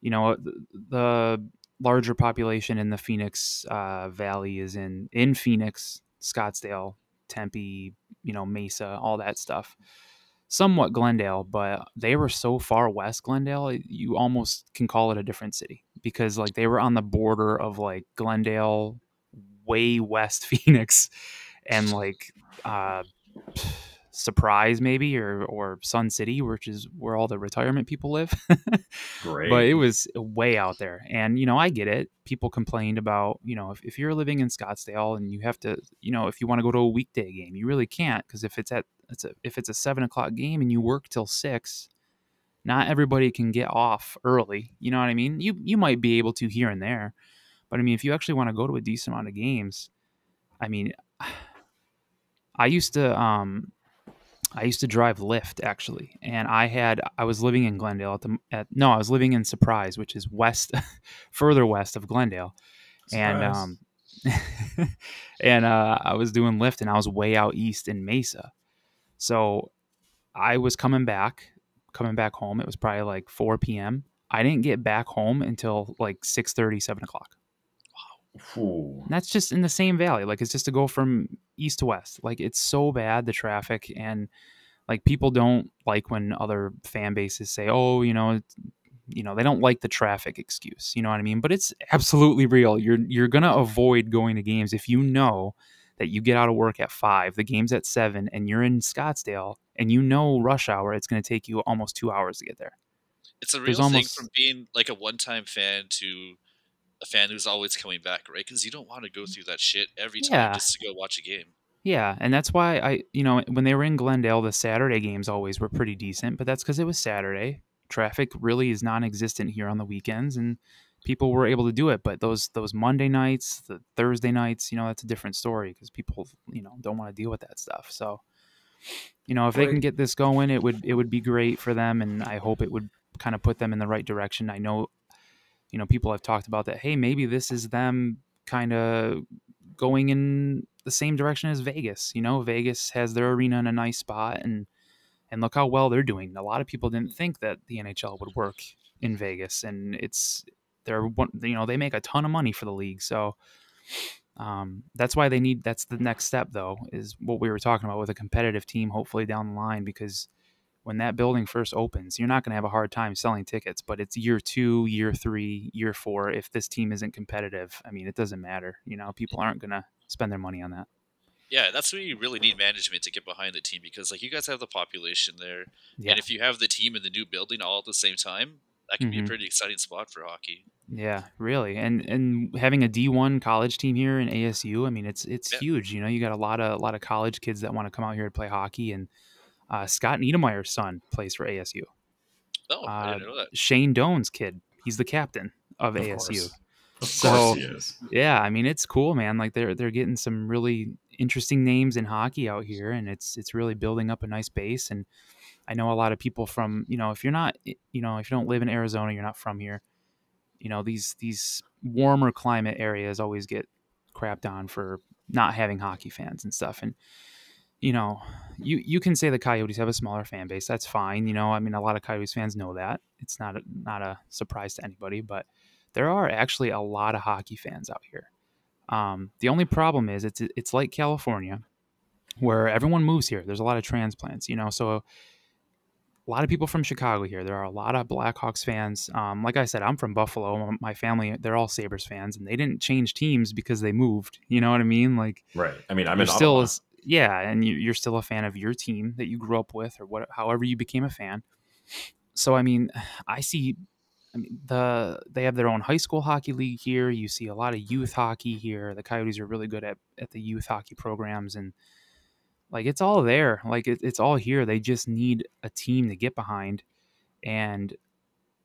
you know the, the larger population in the Phoenix uh, Valley is in in Phoenix, Scottsdale, Tempe, you know Mesa, all that stuff. Somewhat Glendale, but they were so far west Glendale, you almost can call it a different city because like they were on the border of like Glendale, way west Phoenix, and like uh, Surprise maybe or or Sun City, which is where all the retirement people live. Great. but it was way out there. And you know i get it. People complained about you know if, if you're living in scottsdale and you have to you know if you want to go to a weekday game you really can't because if it's at it's a, if it's a seven o'clock game and you work till six not everybody can get off early. You know what i mean? You you might be able to here and there. But i mean if you actually want to go to a decent amount of games i mean i used to um I used to drive Lyft actually, and I had I was living in Glendale at the at no, I was living in Surprise, which is west, further west of Glendale, and um, and uh, I was doing Lyft, and I was way out east in Mesa, so I was coming back, coming back home. It was probably like 4 p.m. I didn't get back home until like 6:30, 7 o'clock. Ooh. That's just in the same valley. Like it's just to go from east to west. Like it's so bad the traffic and like people don't like when other fan bases say, "Oh, you know, you know, they don't like the traffic excuse." You know what I mean? But it's absolutely real. You're you're going to avoid going to games if you know that you get out of work at 5, the game's at 7 and you're in Scottsdale and you know rush hour it's going to take you almost 2 hours to get there. It's a There's real almost- thing from being like a one-time fan to a fan who's always coming back, right? Because you don't want to go mm. through that shit every time Yeah. just to go watch a game. Yeah, and that's why I, you know, when they were in Glendale, the Saturday games always were pretty decent, but that's because it was Saturday. Traffic really is non-existent here on the weekends, and people were able to do it. But those those Monday nights, the Thursday nights, you know, that's a different story because people, you know, don't want to deal with that stuff. So, you know, if they can get this going, it would it would be great for them, and I hope it would kind of put them in the right direction. I know, you know, people have talked about that. Hey, maybe this is them kind of going in the same direction as Vegas. You know, Vegas has their arena in a nice spot, and and look how well they're doing. A lot of people didn't think that the NHL would work in Vegas, and it's they're one. You know, they make a ton of money for the league, so Um, that's why they need. That's the next step, though, is what we were talking about with a competitive team, hopefully down the line, because when that building first opens, you're not going to have a hard time selling tickets. But it's year two, year three, year four. If this team isn't competitive, I mean, it doesn't matter. You know, people aren't going to spend their money on that. Yeah, that's where you really need management to get behind the team because, like, you guys have the population there, Yeah. and if you have the team in the new building all at the same time, that can be Mhm. a pretty exciting spot for hockey. Yeah, really, and and having a D one college team here in ASU, I mean, it's it's Yeah. huge. You know, you got a lot of a lot of college kids that want to come out here to play hockey, and uh, Scott Niedermayer's son plays for ASU. Oh, I Uh, didn't know that. Shane Doan's kid, he's the captain of, Of ASU. course. Of So- course he is. Yeah, I mean, it's cool, man. Like they're they're getting some really interesting names in hockey out here, and it's it's really building up a nice base. And I know a lot of people from you know if you're not you know if you don't live in Arizona, you're not from here. You know these these warmer climate areas always get crapped on for not having hockey fans and stuff. And you know, you you can say the Coyotes have a smaller fan base. That's fine. You know, I mean, a lot of Coyotes fans know that. It's not a, not a surprise to anybody, but there are actually a lot of hockey fans out here. Um, the only problem is it's it's like California, where everyone moves here. There's a lot of transplants, you know. So a lot of people from Chicago here. There are a lot of Blackhawks fans. Um, like I said, I'm from Buffalo. My family, they're all Sabres fans, and they didn't change teams because they moved. You know what I mean? Like Right. I mean, I'm in still Ottawa. Yeah, and you- you're still a fan of your team that you grew up with, or what, however you became a fan. So I mean, I see. I mean, the they have their own high school hockey league here. You see a lot of youth hockey here. The Coyotes are really good at at the youth hockey programs, and like it's all there. Like it, it's all here. They just need a team to get behind, and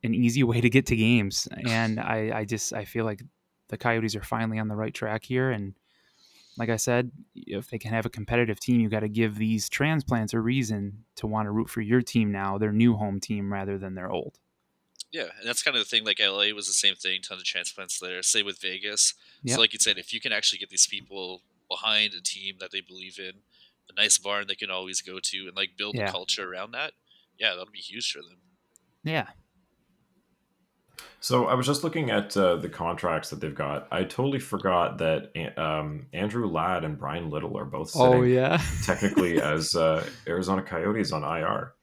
an easy way to get to games. And I, I just I feel like the Coyotes are finally on the right track here, and like I said, if they can have a competitive team, you got to give these transplants a reason to want to root for your team now, their new home team, rather than their old. Yeah, and that's kind of the thing. Like LA was the same thing. Tons of transplants there. Same with Vegas. Yep. So, like you said, if you can actually get these people behind a team that they believe in, a nice barn they can always go to, and like build Yeah. a culture around that, yeah, that'll be huge for them. Yeah, So I was just looking at uh, the contracts that they've got. I totally forgot that um, Andrew Ladd and Bryan Little are both sitting Oh, yeah. technically as uh, Arizona Coyotes on IR.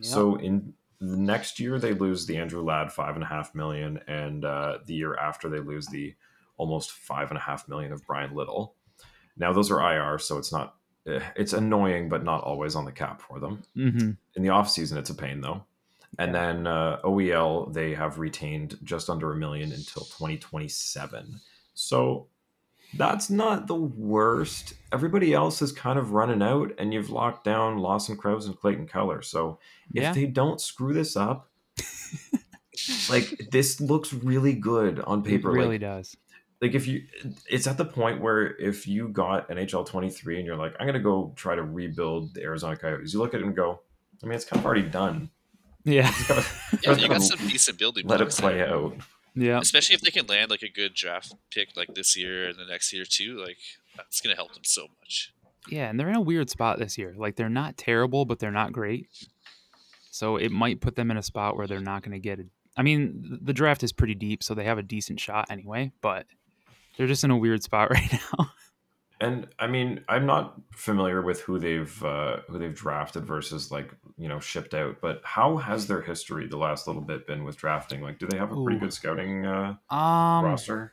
So in the next year they lose the Andrew Ladd five and a half million, and uh, the year after they lose the almost five and a half million of Bryan Little. Now those are IR, so it's not eh, it's annoying, but not always on the cap for them. hmm In the off season, it's a pain though. And then uh, OEL they have retained just under a million until 2027. So that's not the worst. Everybody else is kind of running out, and you've locked down Lawson Crouse and Clayton Keller. So if Yeah. they don't screw this up, like this looks really good on It paper. really like, does. like if you, it's at the point where if you got NHL 23 and you're like, I'm gonna go try to rebuild the Arizona Coyotes, you look at it and go, I mean, it's kind of already done. Yeah, gotta Yeah, you got some decent building let it play there. out. yeah, Especially if they can land like a good draft pick like this year and the next year too. Like that's gonna help them so much. yeah. And they're in a weird spot this year. Like they're not terrible, but they're not great. So it might put them in a spot where they're not going to get it. I mean, the draft is pretty deep, so they have a decent shot anyway. But they're just in a weird spot right now. And I mean, I'm not familiar with who they've uh, who they've drafted versus like you know shipped out. But how has their history the last little bit been with drafting? Like, do they have a pretty Ooh. good scouting uh, Um, roster?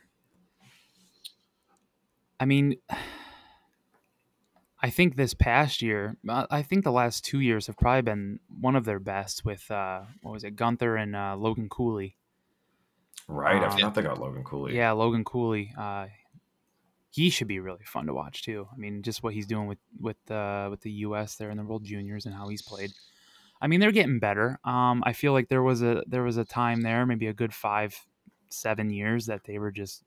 I mean, I think this past year, uh, I think the last two years have probably been one of their best with uh, what was it, Guenther and uh, Logan Cooley. Right. I um, forgot they got Logan Cooley. Yeah, Logan Cooley. He should be really fun to watch too. I mean, just what he's doing with with uh, with the U.S. there in the World Juniors and how he's played. I mean, they're getting better. Um, I feel like there was a there was a time there, maybe a good five, seven years that they were just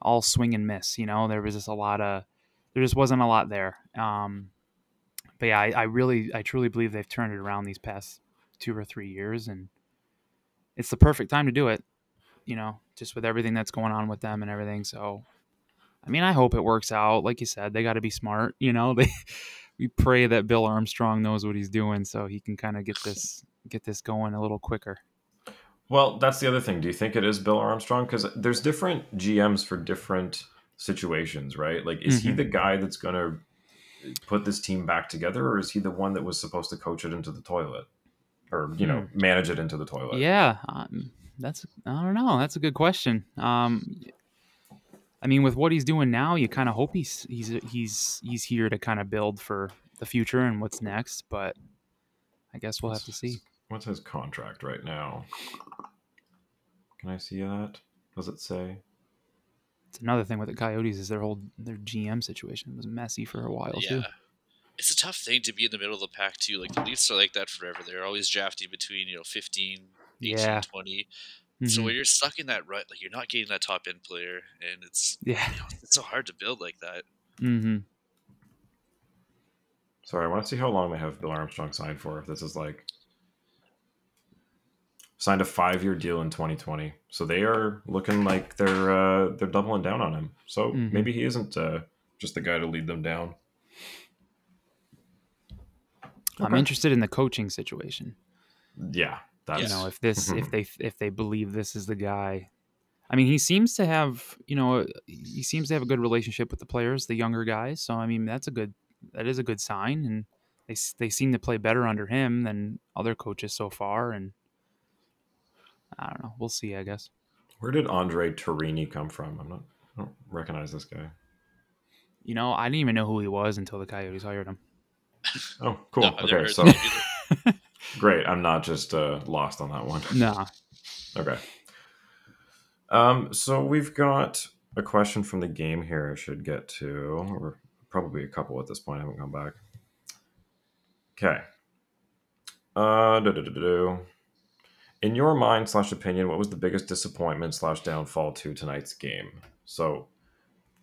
all swing and miss. You know, there was just a lot of there just wasn't a lot there. Um, but yeah, I, I really, I truly believe they've turned it around these past two or three years, and it's the perfect time to do it. You know, just with everything that's going on with them and everything. So, I mean, I hope it works out. Like you said, they got to be smart. You know, they we pray that Bill Armstrong knows what he's doing, so he can kind of get this get this going a little quicker. Well, that's the other thing. Do you think it is Bill Armstrong? Because there's different GMs for different situations, right? Like, is he Mhm. the guy that's going to put this team back together, or is he the one that was supposed to coach it into the toilet, or you know, manage it into the toilet? Yeah, um, that's I don't know. That's a good question. Um, I mean, with what he's doing now, you kind of hope he's he's he's he's here to kind of build for the future and what's next. But I guess we'll have to see. What's his contract right now? Can I see that? Does it say? It's another thing with the Coyotes is their whole their GM situation was messy for a while too. Yeah. It's a tough thing to be in the middle of the pack too. Like the Leafs are like that forever. They're always drafting between, you know, 15, 18, Yeah. 20. So Mhm. when you're stuck in that rut, like you're not getting that top end player and it's yeah. you know, it's so hard to build like that. Mm-hmm. Sorry, I want to see how long they have Bill Armstrong signed for. If this is like signed a five-year deal in 2020, so they are looking like they're uh, they're doubling down on him. So Mhm. maybe he isn't uh, just the guy to lead them down. I'm interested in the coaching situation. Yeah, that's you know if this if mm-hmm. they if they believe this is the guy i mean he seems to have you know he seems to have a good relationship with the players the younger guys so i mean that's a good that is a good sign and they they seem to play better under him than other coaches so far and i don't know we'll see i guess where did André Tourigny come from? I'm not. I don't recognize this guy. you know i didn't even know who he was until the coyotes hired him Oh, cool. No, okay, so that either. Great. I'm not just uh, lost on that one. nah Okay. Um, so we've got a question from the game here. I should get to, or probably a couple at this point. I haven't gone back. Okay. Uh, in your mind slash opinion, what was the biggest disappointment slash downfall to tonight's game? So,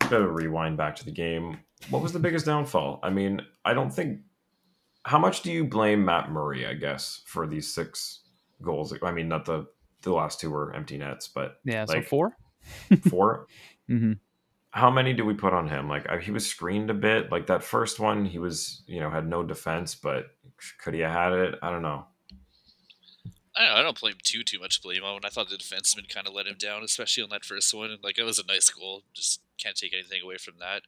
bit of rewind back to the game. What was the biggest downfall? I mean, I don't think. How much do you blame Matt Murray? I guess for these six goals. I mean, not the the last two were empty nets, but yeah so Like- 4 four. mm-hmm. How many do we put on him? Like I- he was screened a bit. Like that first one, he was you know had no defense, but could he have had it? I don't know. I don't, I don't blame too too much blame on. I thought the defenseman kind of let him down, especially on that first one. And like it was a nice goal. Just can't take anything away from that.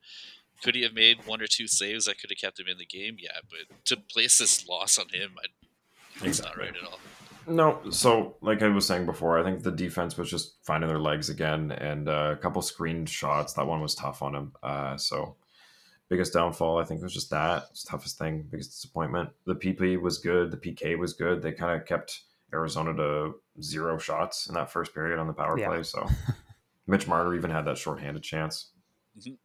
Could he have made one or two saves that could have kept him in the game? Yeah, but to place this loss on him, I, it's not right at all. No, so like I was saying before, I think the defense was just finding their legs again, and uh, a couple screened shots. That one was tough on him. Uh, so biggest downfall, I think, was just that. It's toughest thing, biggest disappointment. The PP was good. The PK was good. They kind of kept Arizona to zero shots in that first period on the power Yeah. play. So Mitch Marner even had that shorthanded chance. Mhm.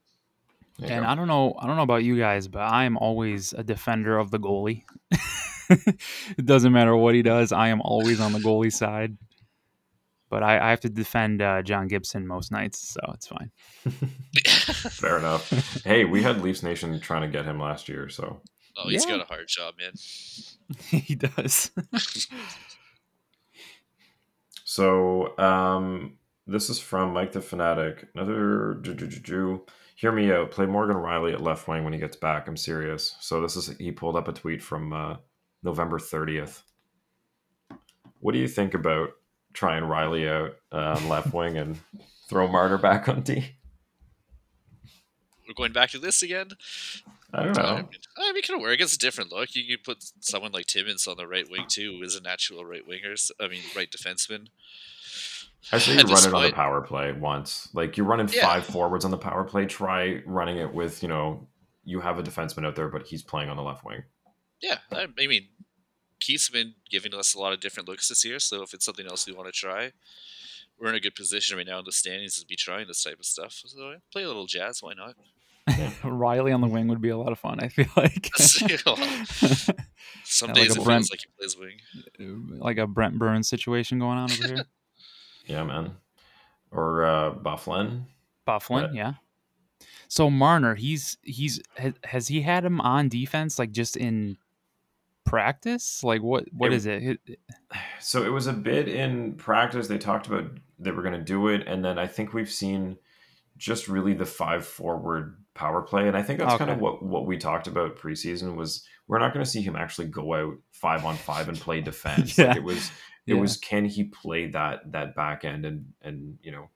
There you And go. I don't know, I don't know about you guys, but I am always a defender of the goalie. it doesn't matter what he does, I am always on the goalie side. But I, I have to defend uh, John Gibson most nights, so it's fine. Fair enough. hey, we had Leafs Nation trying to get him last year, so oh, he's Yeah. got a hard job, man. he does. So um, this is from Mike the Fanatic. Another ju- ju- ju- ju. Hear me out. Play Morgan Rielly at left wing when he gets back. I'm serious. So this is he pulled up a tweet from uh, November 30th. What do you think about trying Rielly out uh, on left wing and throw Marner back on D? We're going back to this again. I don't I know. mean, I mean, it can work. It's a different look. You could put someone like Timmins on the right wing too, as a natural right winger. I mean, right defenseman. I say you run this it on the power play once. Like you're running Yeah. five forwards on the power play. Try running it with you know you have a defenseman out there, but he's playing on the left wing. Yeah, I, I mean, Keefe's been giving us a lot of different looks this year. So if it's something else we want to try, we're in a good position right now in the standings to be trying this type of stuff. So play a little jazz. Why not? Rielly on the wing would be a lot of fun, I feel like. Some Yeah, like days a it Brent- feels like he plays wing. like a Brent Burns situation going on over here. Yeah, man. Or uh, Byfuglien. Byfuglien, But- yeah. So Marner, he's he's has, he had him on defense like just in practice? Like what what It- is it? So it was a bit in practice. They talked about they were going to do it, and then I think we've seen just really the five forward power play, and I think that's kind of what what we talked about preseason was we're not going to see him actually go out five on five and play defense. Like Yeah. it was it Yeah. was can he play that that back end and and you know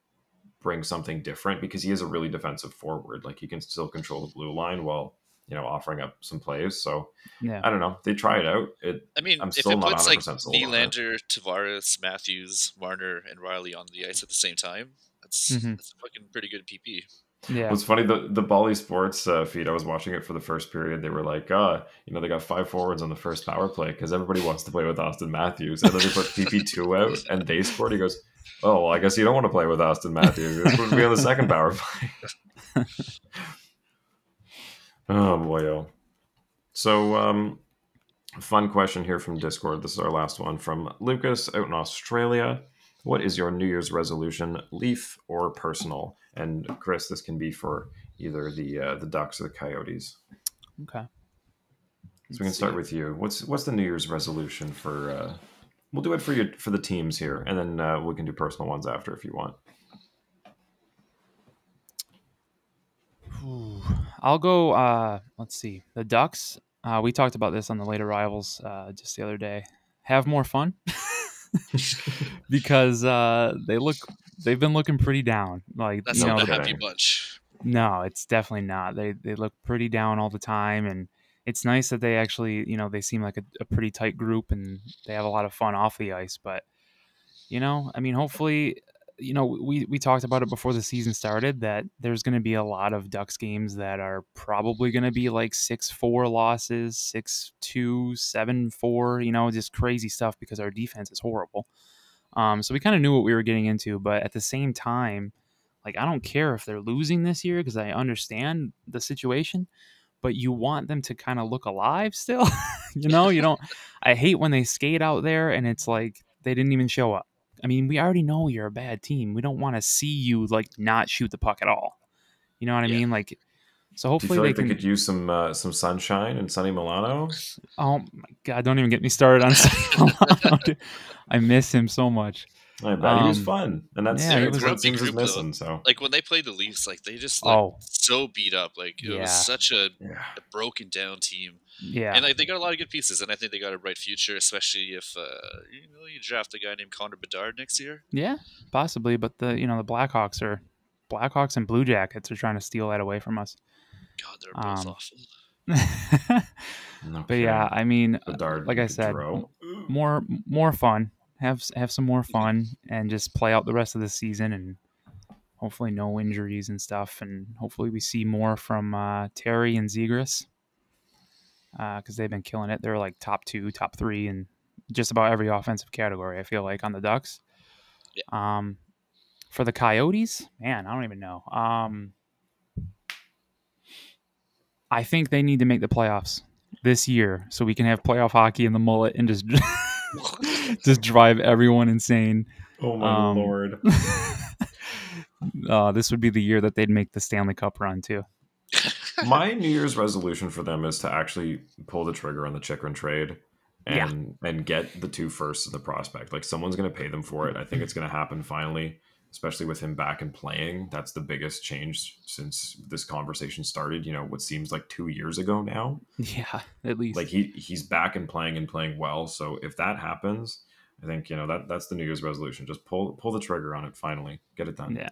bring something different because he is a really defensive forward. Like he can still control the blue line while you know offering up some plays. So Yeah. I don't know. They try it out. It I mean, I'm if still it not puts like 100% sold on it. Nylander, Tavares, Matthews, Marner, and Rielly on the ice at the same time, that's Mhm. that's a fucking pretty good PP. Yeah. What's funny, the the Bally Sports uh, feed, I was watching it for the first period. They were like, uh, you know, they got five forwards on the first power play because everybody wants to play with Austin Matthews. And then they put PP2 out and they scored. He goes, oh, well, I guess you don't want to play with Austin Matthews. Supposed to be on the second power play. oh, boy. Oh. So, um, fun question here from Discord. This is our last one from Lucas out in Australia. What is your New Year's resolution, Leaf or personal? And Chris, this can be for either the uh, the Ducks or the Coyotes. Okay. So we can start with you. What's what's the New Year's resolution for? Uh, we'll do it for you for the teams here, and then uh, we can do personal ones after if you want. Ooh, I'll go. Uh, let's see. The Ducks. Uh, we talked about this on the late arrivals uh, just the other day. Have more fun because uh, they look. They've been looking pretty down. Like That's you No know, not a happy bunch. no, it's definitely not. They they look pretty down all the time, and it's nice that they actually, you know, they seem like a, a pretty tight group and they have a lot of fun off the ice. But you know, I mean, hopefully, you know, we we talked about it before the season started that there's going to be a lot of Ducks games that are probably going to be like six four losses, six two, seven four. You know, just crazy stuff because our defense is horrible. Um, so we kind of knew what we were getting into, but at the same time, like I don't care if they're losing this year because I understand the situation, but you want them to kind of look alive still. you know, you don't. I hate when they skate out there and it's like they didn't even show up. I mean, we already know you're a bad team. We don't want to see you like not shoot the puck at all. You know what I Yeah. mean? Like, so Do you hopefully feel they like they can. could use some uh, some sunshine and Sonny Milano? Oh my god! Don't even get me started on. Sonny Milano, dude. I miss him so much. I bet he was Um, fun, and that's, yeah, he that's was- what Grumpy it group, missing. So Like when they played the Leafs, like they just looked Oh. so beat up. Like it Yeah. was such a, yeah, a broken down team, Yeah. and like they got a lot of good pieces. And I think they got a bright future, especially if uh, you know you draft a guy named Connor Bedard next year. Yeah, possibly, but the you know the Blackhawks are Blackhawks and Blue Jackets are trying to steal that away from us. God, they're both Um, awful. no but yeah. I mean, Bedard, like I said, Gaudreau. more more fun. Have have some more fun and just play out the rest of the season and hopefully no injuries and stuff and hopefully we see more from uh, Terry and Zegras because they've been killing it. They're like top two, top three, in just about every offensive category. I feel like on the Ducks. Um, for the Coyotes, man, I don't even know. Um, I think they need to make the playoffs this year so we can have playoff hockey in the mullet and just just drive everyone insane. oh my um, lord! uh, this would be the year that they'd make the Stanley Cup run too. my New Year's resolution for them is to actually pull the trigger on the Chychrun trade Yeah. and and get the two firsts of the prospect. Like someone's going to pay them for it. I think it's going to happen finally, especially with him back and playing. That's the biggest change since this conversation started. You know, what seems like two years ago now. Yeah, at least. Like he he's back and playing and playing well. So if that happens, I think you know that that's the New Year's resolution. Just pull pull the trigger on it finally. Get it done. yeah.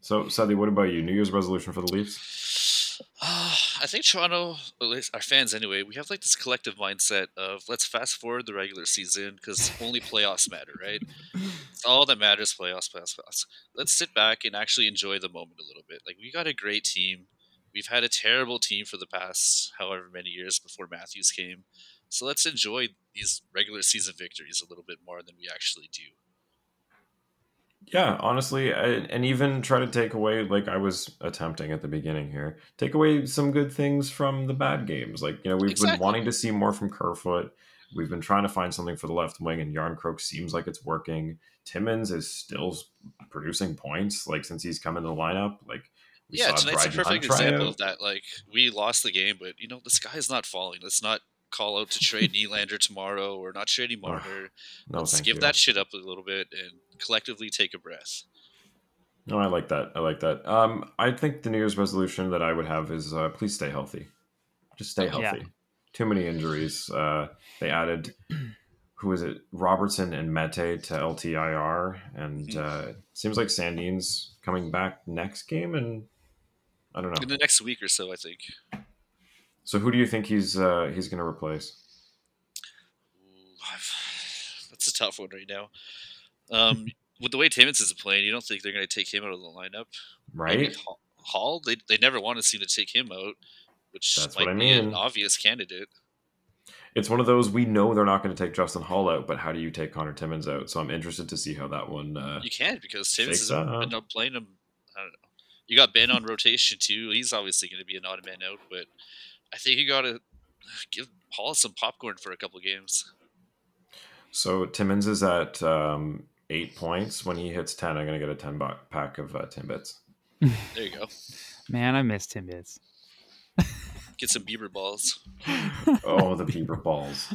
So Sadie, what about you? New Year's resolution for the Leafs? I think Toronto, at least our fans anyway, we have like this collective mindset of let's fast forward the regular season because only playoffs matter, right? All that matters, playoffs, playoffs, playoffs. Let's sit back and actually enjoy the moment a little bit. Like we got a great team. We've had a terrible team for the past however many years before Matthews came. So let's enjoy these regular season victories a little bit more than we actually do. Yeah, honestly, I, and even try to take away, like I was attempting at the beginning here, take away some good things from the bad games. Like, you know, we've been wanting to see more from Kerfoot. We've been trying to find something for the left wing, and Järnkrok seems like it's working. Timmins is still producing points, like since he's come in the lineup. Like, we yeah, tonight's a perfect example of that. Like we lost the game, but you know the sky is not falling. Let's not call out to trade Nylander tomorrow or not trading Ugh, Marner. No, Let's give you. that shit up a little bit and collectively take a breath. No, I like that. I like that. Um, I think the New Year's resolution that I would have is uh, please stay healthy. Just stay Yeah. healthy. Too many injuries. Uh, they added who is it? Robertson and Mete to LTIR, and Mhm. uh, seems like Sandin's coming back next game, and I don't know In know. the next week or so, I think. So who do you think he's uh, he's going to replace? That's a tough one right now. Um, with the way Timmins is playing, you don't think they're going to take him out of the lineup? Right? Holl- Holl, they, they never want to seem to take him out, which That's might what I be an mean. obvious candidate. It's one of those we know they're not going to take Justin Holl out, but how do you take Connor Timmins out? So I'm interested to see how that one. Uh, You can't because Timmins has up. been up playing him. I don't know. You got Benn on rotation too. He's obviously going to be an odd man out, but I think you got to give Holl some popcorn for a couple games. so Timmins is at um, eight points. When he hits ten, I'm going to get a ten bu- pack of uh, Timbits. There you go. Man, I miss Timbits. Get some Bieber balls. Oh, the Bieber balls!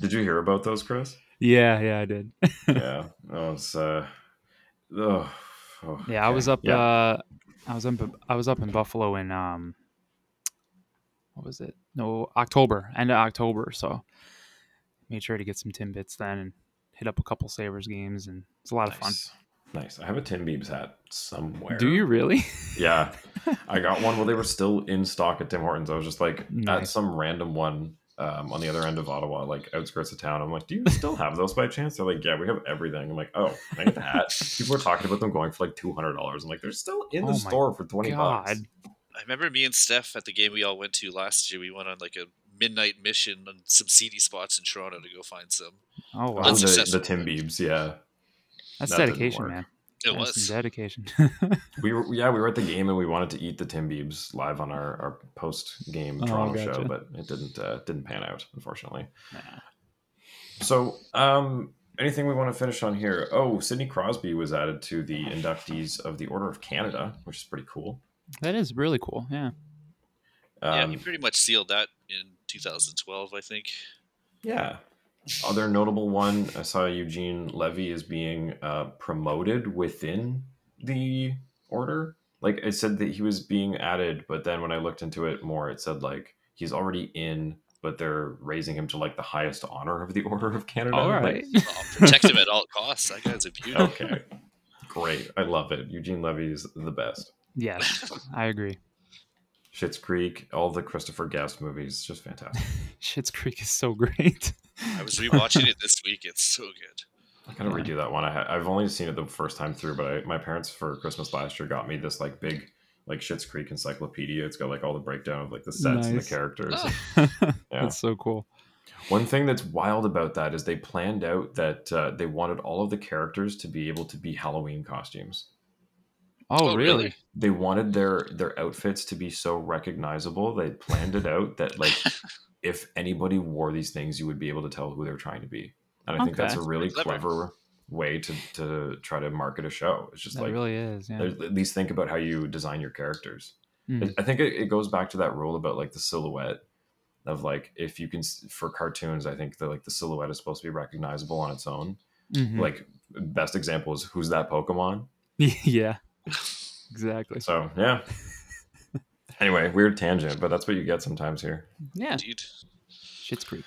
Did you hear about those, Chris? yeah, yeah, I did. yeah, that was. Uh, oh, oh, Yeah, I was up. Yeah. Uh, I was up. I was up in Buffalo in um, what was it? No, October, end of October. So made sure to get some Timbits then and hit up a couple Sabres games, and it's a lot of fun. nice. Nice. I have a Tim Beebs hat somewhere. Do you really? Yeah, I got one while they were still in stock at Tim Hortons. I was just like at some random one um, on the other end of Ottawa, like outskirts of town. I'm like, do you still have those by chance? They're like, yeah, we have everything. I'm like, oh, I get the hat? People are talking about them going for like two hundred dollars. I'm like, they're still in the Oh store for twenty bucks. God. I remember me and Steph at the game we all went to last year. We went on like a midnight mission on some seedy spots in Toronto to go find some. Oh wow, the, Unsuccessful. the Tim Beebs, yeah. that's that dedication, man. It That's was. some dedication. We were yeah, we were at the game and we wanted to eat the Tim Beebs live on our, our post game Oh, Toronto show, but it didn't uh, didn't pan out, unfortunately. Nah. So, um, anything we want to finish on here? Oh, Sidney Crosby was added to the inductees of the Order of Canada, which is pretty cool. That is really cool. Yeah. yeah, Um, he pretty much sealed that in 2012, I think. yeah. Other notable one, I saw Eugene Levy is being uh, promoted within the order. Like it said that he was being added, but then when I looked into it more, it said like he's already in, but they're raising him to like the highest honor of the Order of Canada. All Like. I'll protect him at all costs. That guy's a beauty. okay. Great. I love it. Eugene Levy is the best. Yes, I agree. Schitt's Creek, all the Christopher Guest movies, just fantastic. Schitt's Creek is so great. I was rewatching it this week. It's so good. I gotta Yeah. redo that one. I ha- I've only seen it the first time through, but I, my parents for Christmas last year got me this like big like Schitt's Creek encyclopedia. It's got like all the breakdown of like the sets and the characters. Oh, Yeah. That's so cool. One thing that's wild about that is they planned out that uh, they wanted all of the characters to be able to be Halloween costumes. Oh, Oh, really? really? They wanted their their outfits to be so recognizable. They planned it out that like if anybody wore these things, you would be able to tell who they were trying to be. And I think that's a Okay. really Clever. clever way to to try to market a show. It's just That like really is. Yeah. at least think about how you design your characters. Mm. I think it, it goes back to that rule about like the silhouette of like if you can for cartoons. I think that like the silhouette is supposed to be recognizable on its own. Mhm. Like best example is who's that Pokemon. yeah. Exactly. So yeah. anyway, weird tangent, but that's what you get sometimes here. Yeah. Indeed. Schitt's Creek.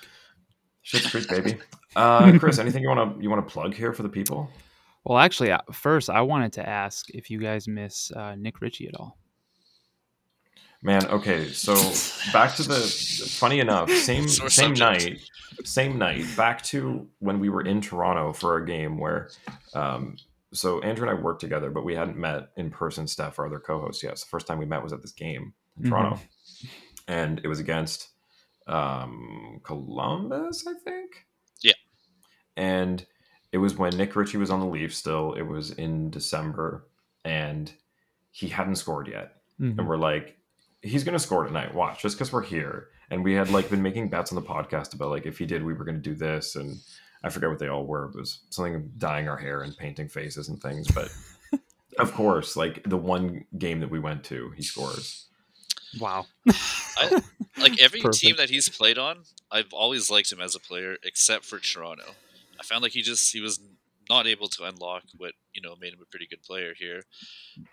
Shit's Creek, baby. Uh, Chris, anything you want to you want to plug here for the people? Well, actually, uh, first I wanted to ask if you guys miss uh, Nick Ritchie at all. Man, okay, so back to the funny enough, same Sore same subject. night, same night, back to when we were in Toronto for a game where um so Andrew and I worked together, but we hadn't met in person, Steph, our other co-host yet. So the first time we met was at this game in Mhm. Toronto. And it was against um Columbus, I think. Yeah. And it was when Nick Ritchie was on the Leafs still. It was in December and he hadn't scored yet Mhm. and we're like, he's gonna score tonight. Watch, just because we're here. And we had like been making bets on the podcast about like if he did, we were gonna do this, and I forget what they all were. It was something dyeing our hair and painting faces and things. But of course, like the one game that we went to, he scores. Wow. Like every team that he's played on, I've always liked him as a player, except for Toronto. I found like he just he was not able to unlock what you know made him a pretty good player here,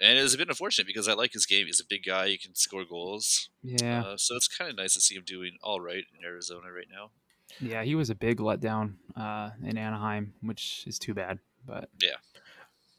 and it was a bit unfortunate because I like his game. He's a big guy; he can score goals. Yeah. Uh, so it's kind of nice to see him doing all right in Arizona right now. Yeah, he was a big letdown uh, in Anaheim, which is too bad. But yeah,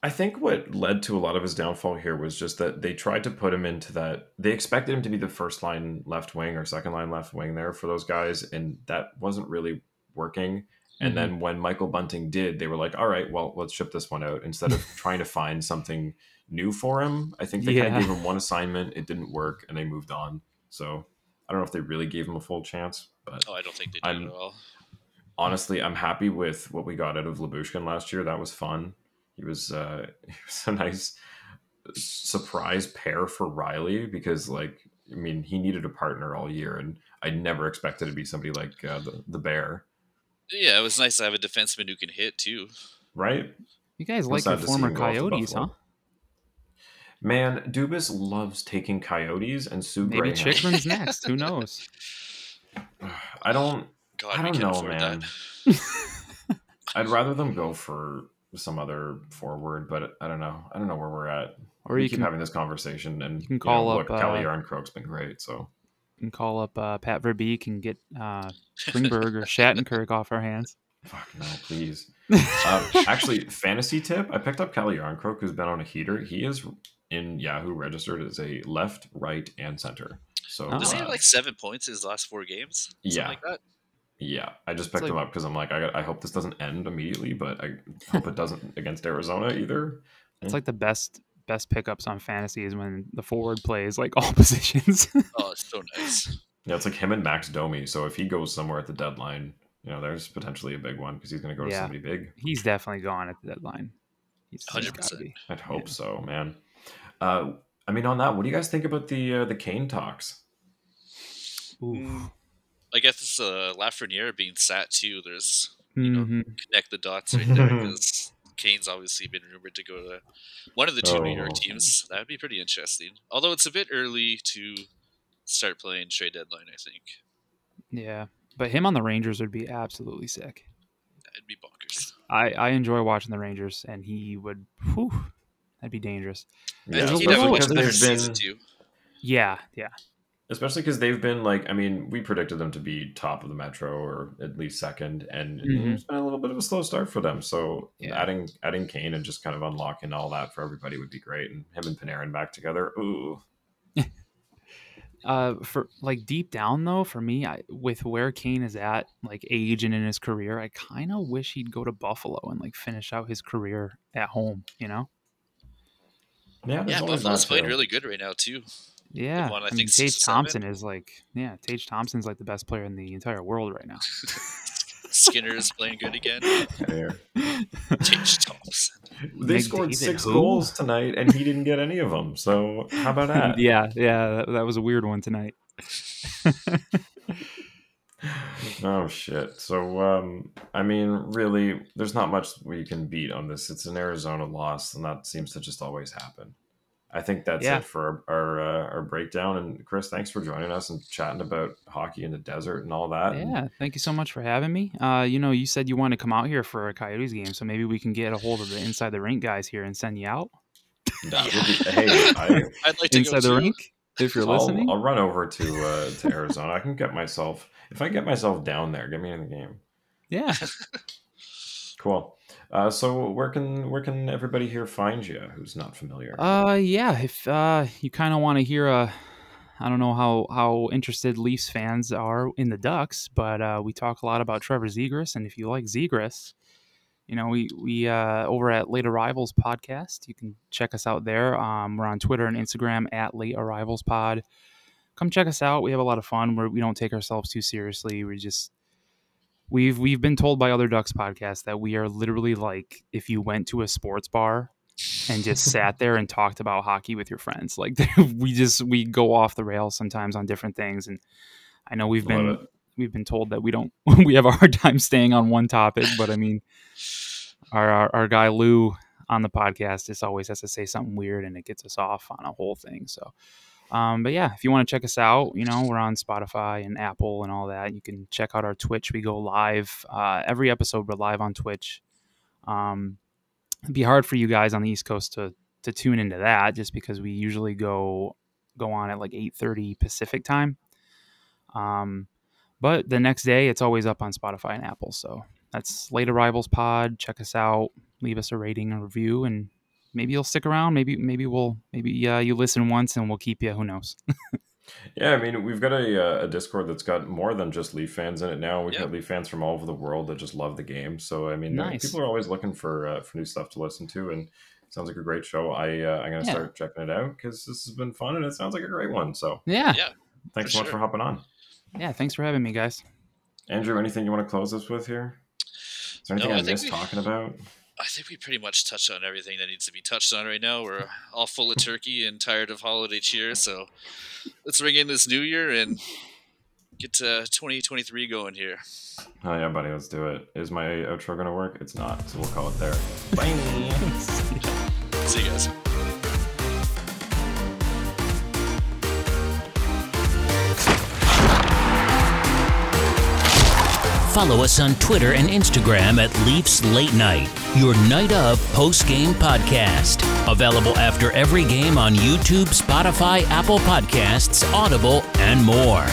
I think what led to a lot of his downfall here was just that they tried to put him into that. They expected him to be the first line left wing or second line left wing there for those guys, and that wasn't really working. And Mhm. then when Michael Bunting did, they were like, "All right, well, let's ship this one out." Instead of trying to find something new for him, I think they kind of gave him one assignment. It didn't work, and they moved on. So I don't know if they really gave him a full chance, but Oh, I don't think they did I'm- at all. honestly, I'm happy with what we got out of Lyubushkin last year. That was fun. He was uh, he was a nice surprise pair for Rielly because, like, I mean, he needed a partner all year, and I never expected to be somebody like uh, the the Bear, Yeah, it was nice to have a defenseman who can hit too. right? you guys like sad your former him go off to Coyotes, huh? Buffalo. Man, Dubas loves taking coyotes and Sue Maybe Greyhound. Chychrun's next. Who knows? I don't. God, I don't know, man. I'd rather them go for some other forward, but I don't know. I don't know where we're at. Or we you keep can, having this conversation, and you can know, call look, up, Calle uh, Järnkrok's been great. So you can call up uh, Pat Verbeek and get uh, Klingberg or Shattenkirk off our hands. fuck no, please. uh, actually, fantasy tip: I picked up Calle Järnkrok, who's been on a heater. He is in Yahoo registered as a left, right, and center. So Oh. Does he uh, have like seven points in his last four games? Something Yeah. like that. yeah, I just picked like- him up because I'm like, I, I hope this doesn't end immediately, but I hope it doesn't against Arizona either. It's like the best best pickups on fantasy is when the forward plays like all positions. Oh, it's so nice. Yeah, it's like him and Max Domi. So if he goes somewhere at the deadline, you know, there's potentially a big one because he's going to go to Yeah. somebody big. He's definitely gone at the deadline. He's, he's 100%. be. I'd hope Yeah. so, man. Uh, I mean, on that, what do you guys think about the uh, the Kane talks? Ooh. Mm, I guess uh, Lafreniere being sat too. There's you know, Mhm. connect the dots right there because Kane's obviously been rumored to go to one of the two New York Oh. teams. That would be pretty interesting. Although it's a bit early to start playing trade deadline. I think Yeah, but him on the Rangers would be absolutely sick. that'd be bonkers. I I enjoy watching the Rangers, and he would. Whew, that'd be dangerous. Yeah, think he'd have a especially because better they've season been. Yeah, yeah, especially because they've been like, I mean, we predicted them to be top of the Metro or at least second, and Mhm. it's been a little bit of a slow start for them. So Yeah. adding adding Kane and just kind of unlocking all that for everybody would be great, and him and Panarin back together. Ooh, uh for like deep down though for me I, with where kane is at like age and in his career i kind of wish he'd go to buffalo and like finish out his career at home you know yeah, there's Yeah, Buffalo's that, playing too. really good right now too. yeah won, I i, mean think, tage six or seven. thompson is like yeah tage thompson's like the best player in the entire world right now Skinner is playing good again. Yeah. Tage Thompson. They McDavid, scored six who? goals tonight, and he didn't get any of them. So how about that? yeah yeah that, that was a weird one tonight Oh shit. So um I mean really there's not much we can beat on this. It's an Arizona loss and that seems to just always happen. I think that's Yeah. it for our our, uh, our breakdown and Chris thanks for joining us and chatting about hockey in the desert and all that. And yeah thank you so much for having me uh you know you said you want to come out here for a coyotes game so maybe we can get a hold of the inside the rink guys here and send you out that would be- hey, I, I'd like to inside go the too. rink if you're listening I'll, I'll run over to uh, to Arizona. I can get myself if I get myself down there, get me in the game. yeah Cool. Uh, so where can where can everybody here find you who's not familiar? Uh, yeah. If uh, you kind of want to hear a, I don't know how how interested Leafs fans are in the Ducks, but uh, we talk a lot about Trevor Zegras, and if you like Zegras, you know we we uh, over at Late Arrivals podcast, you can check us out there. Um, we're on Twitter and Instagram at Late Arrivals Pod. Come check us out. We have a lot of fun. We're, we don't take ourselves too seriously. We just we've we've been told by other Ducks podcasts that we are literally like if you went to a sports bar and just sat there and talked about hockey with your friends. Like we just we go off the rails sometimes on different things, and I know we've Love been it. we've been told that we don't we have a hard time staying on one topic, but I mean, our our, our guy Lou on the podcast just always has to say something weird, and it gets us off on a whole thing. So. Um, but yeah, if you want to check us out, you know, we're on Spotify and Apple and all that. You can check out our Twitch. We go live uh, every episode. We're live on Twitch. Um, it'd be hard for you guys on the East Coast to to tune into that just because we usually go go on at like 8:30 Pacific time. Um But the next day, it's always up on Spotify and Apple. So that's Late Arrivals Pod. Check us out. Leave us a rating and review, and maybe you'll stick around. Maybe maybe we'll maybe uh, you listen once and we'll keep you. Who knows? Yeah, I mean, we've got a, uh, a Discord that's got more than just Leaf fans in it now. We've Yeah. got Leaf fans from all over the world that just love the game. So, I mean, uh, Nice. people are always looking for uh, for new stuff to listen to, and it sounds like a great show. I uh, I'm gonna Yeah. start checking it out because this has been fun and it sounds like a great one. So, Yeah. Yeah. thanks For so much sure. for hopping on, Yeah. Thanks for having me, guys. Andrew. Anything you want to close us with here? Is there anything No, I I, missed we- talking about? I think we pretty much touched on everything that needs to be touched on right now. We're all full of turkey and tired of holiday cheer, so let's ring in this new year and get to 2023 going here. Oh yeah, buddy, let's do it. Is my outro gonna work? It's not, so we'll call it there. Bye. See you guys. Follow us on Twitter and Instagram at Leafs Late Night, your night of post game podcast. Available after every game on YouTube, Spotify, Apple Podcasts, Audible, and more.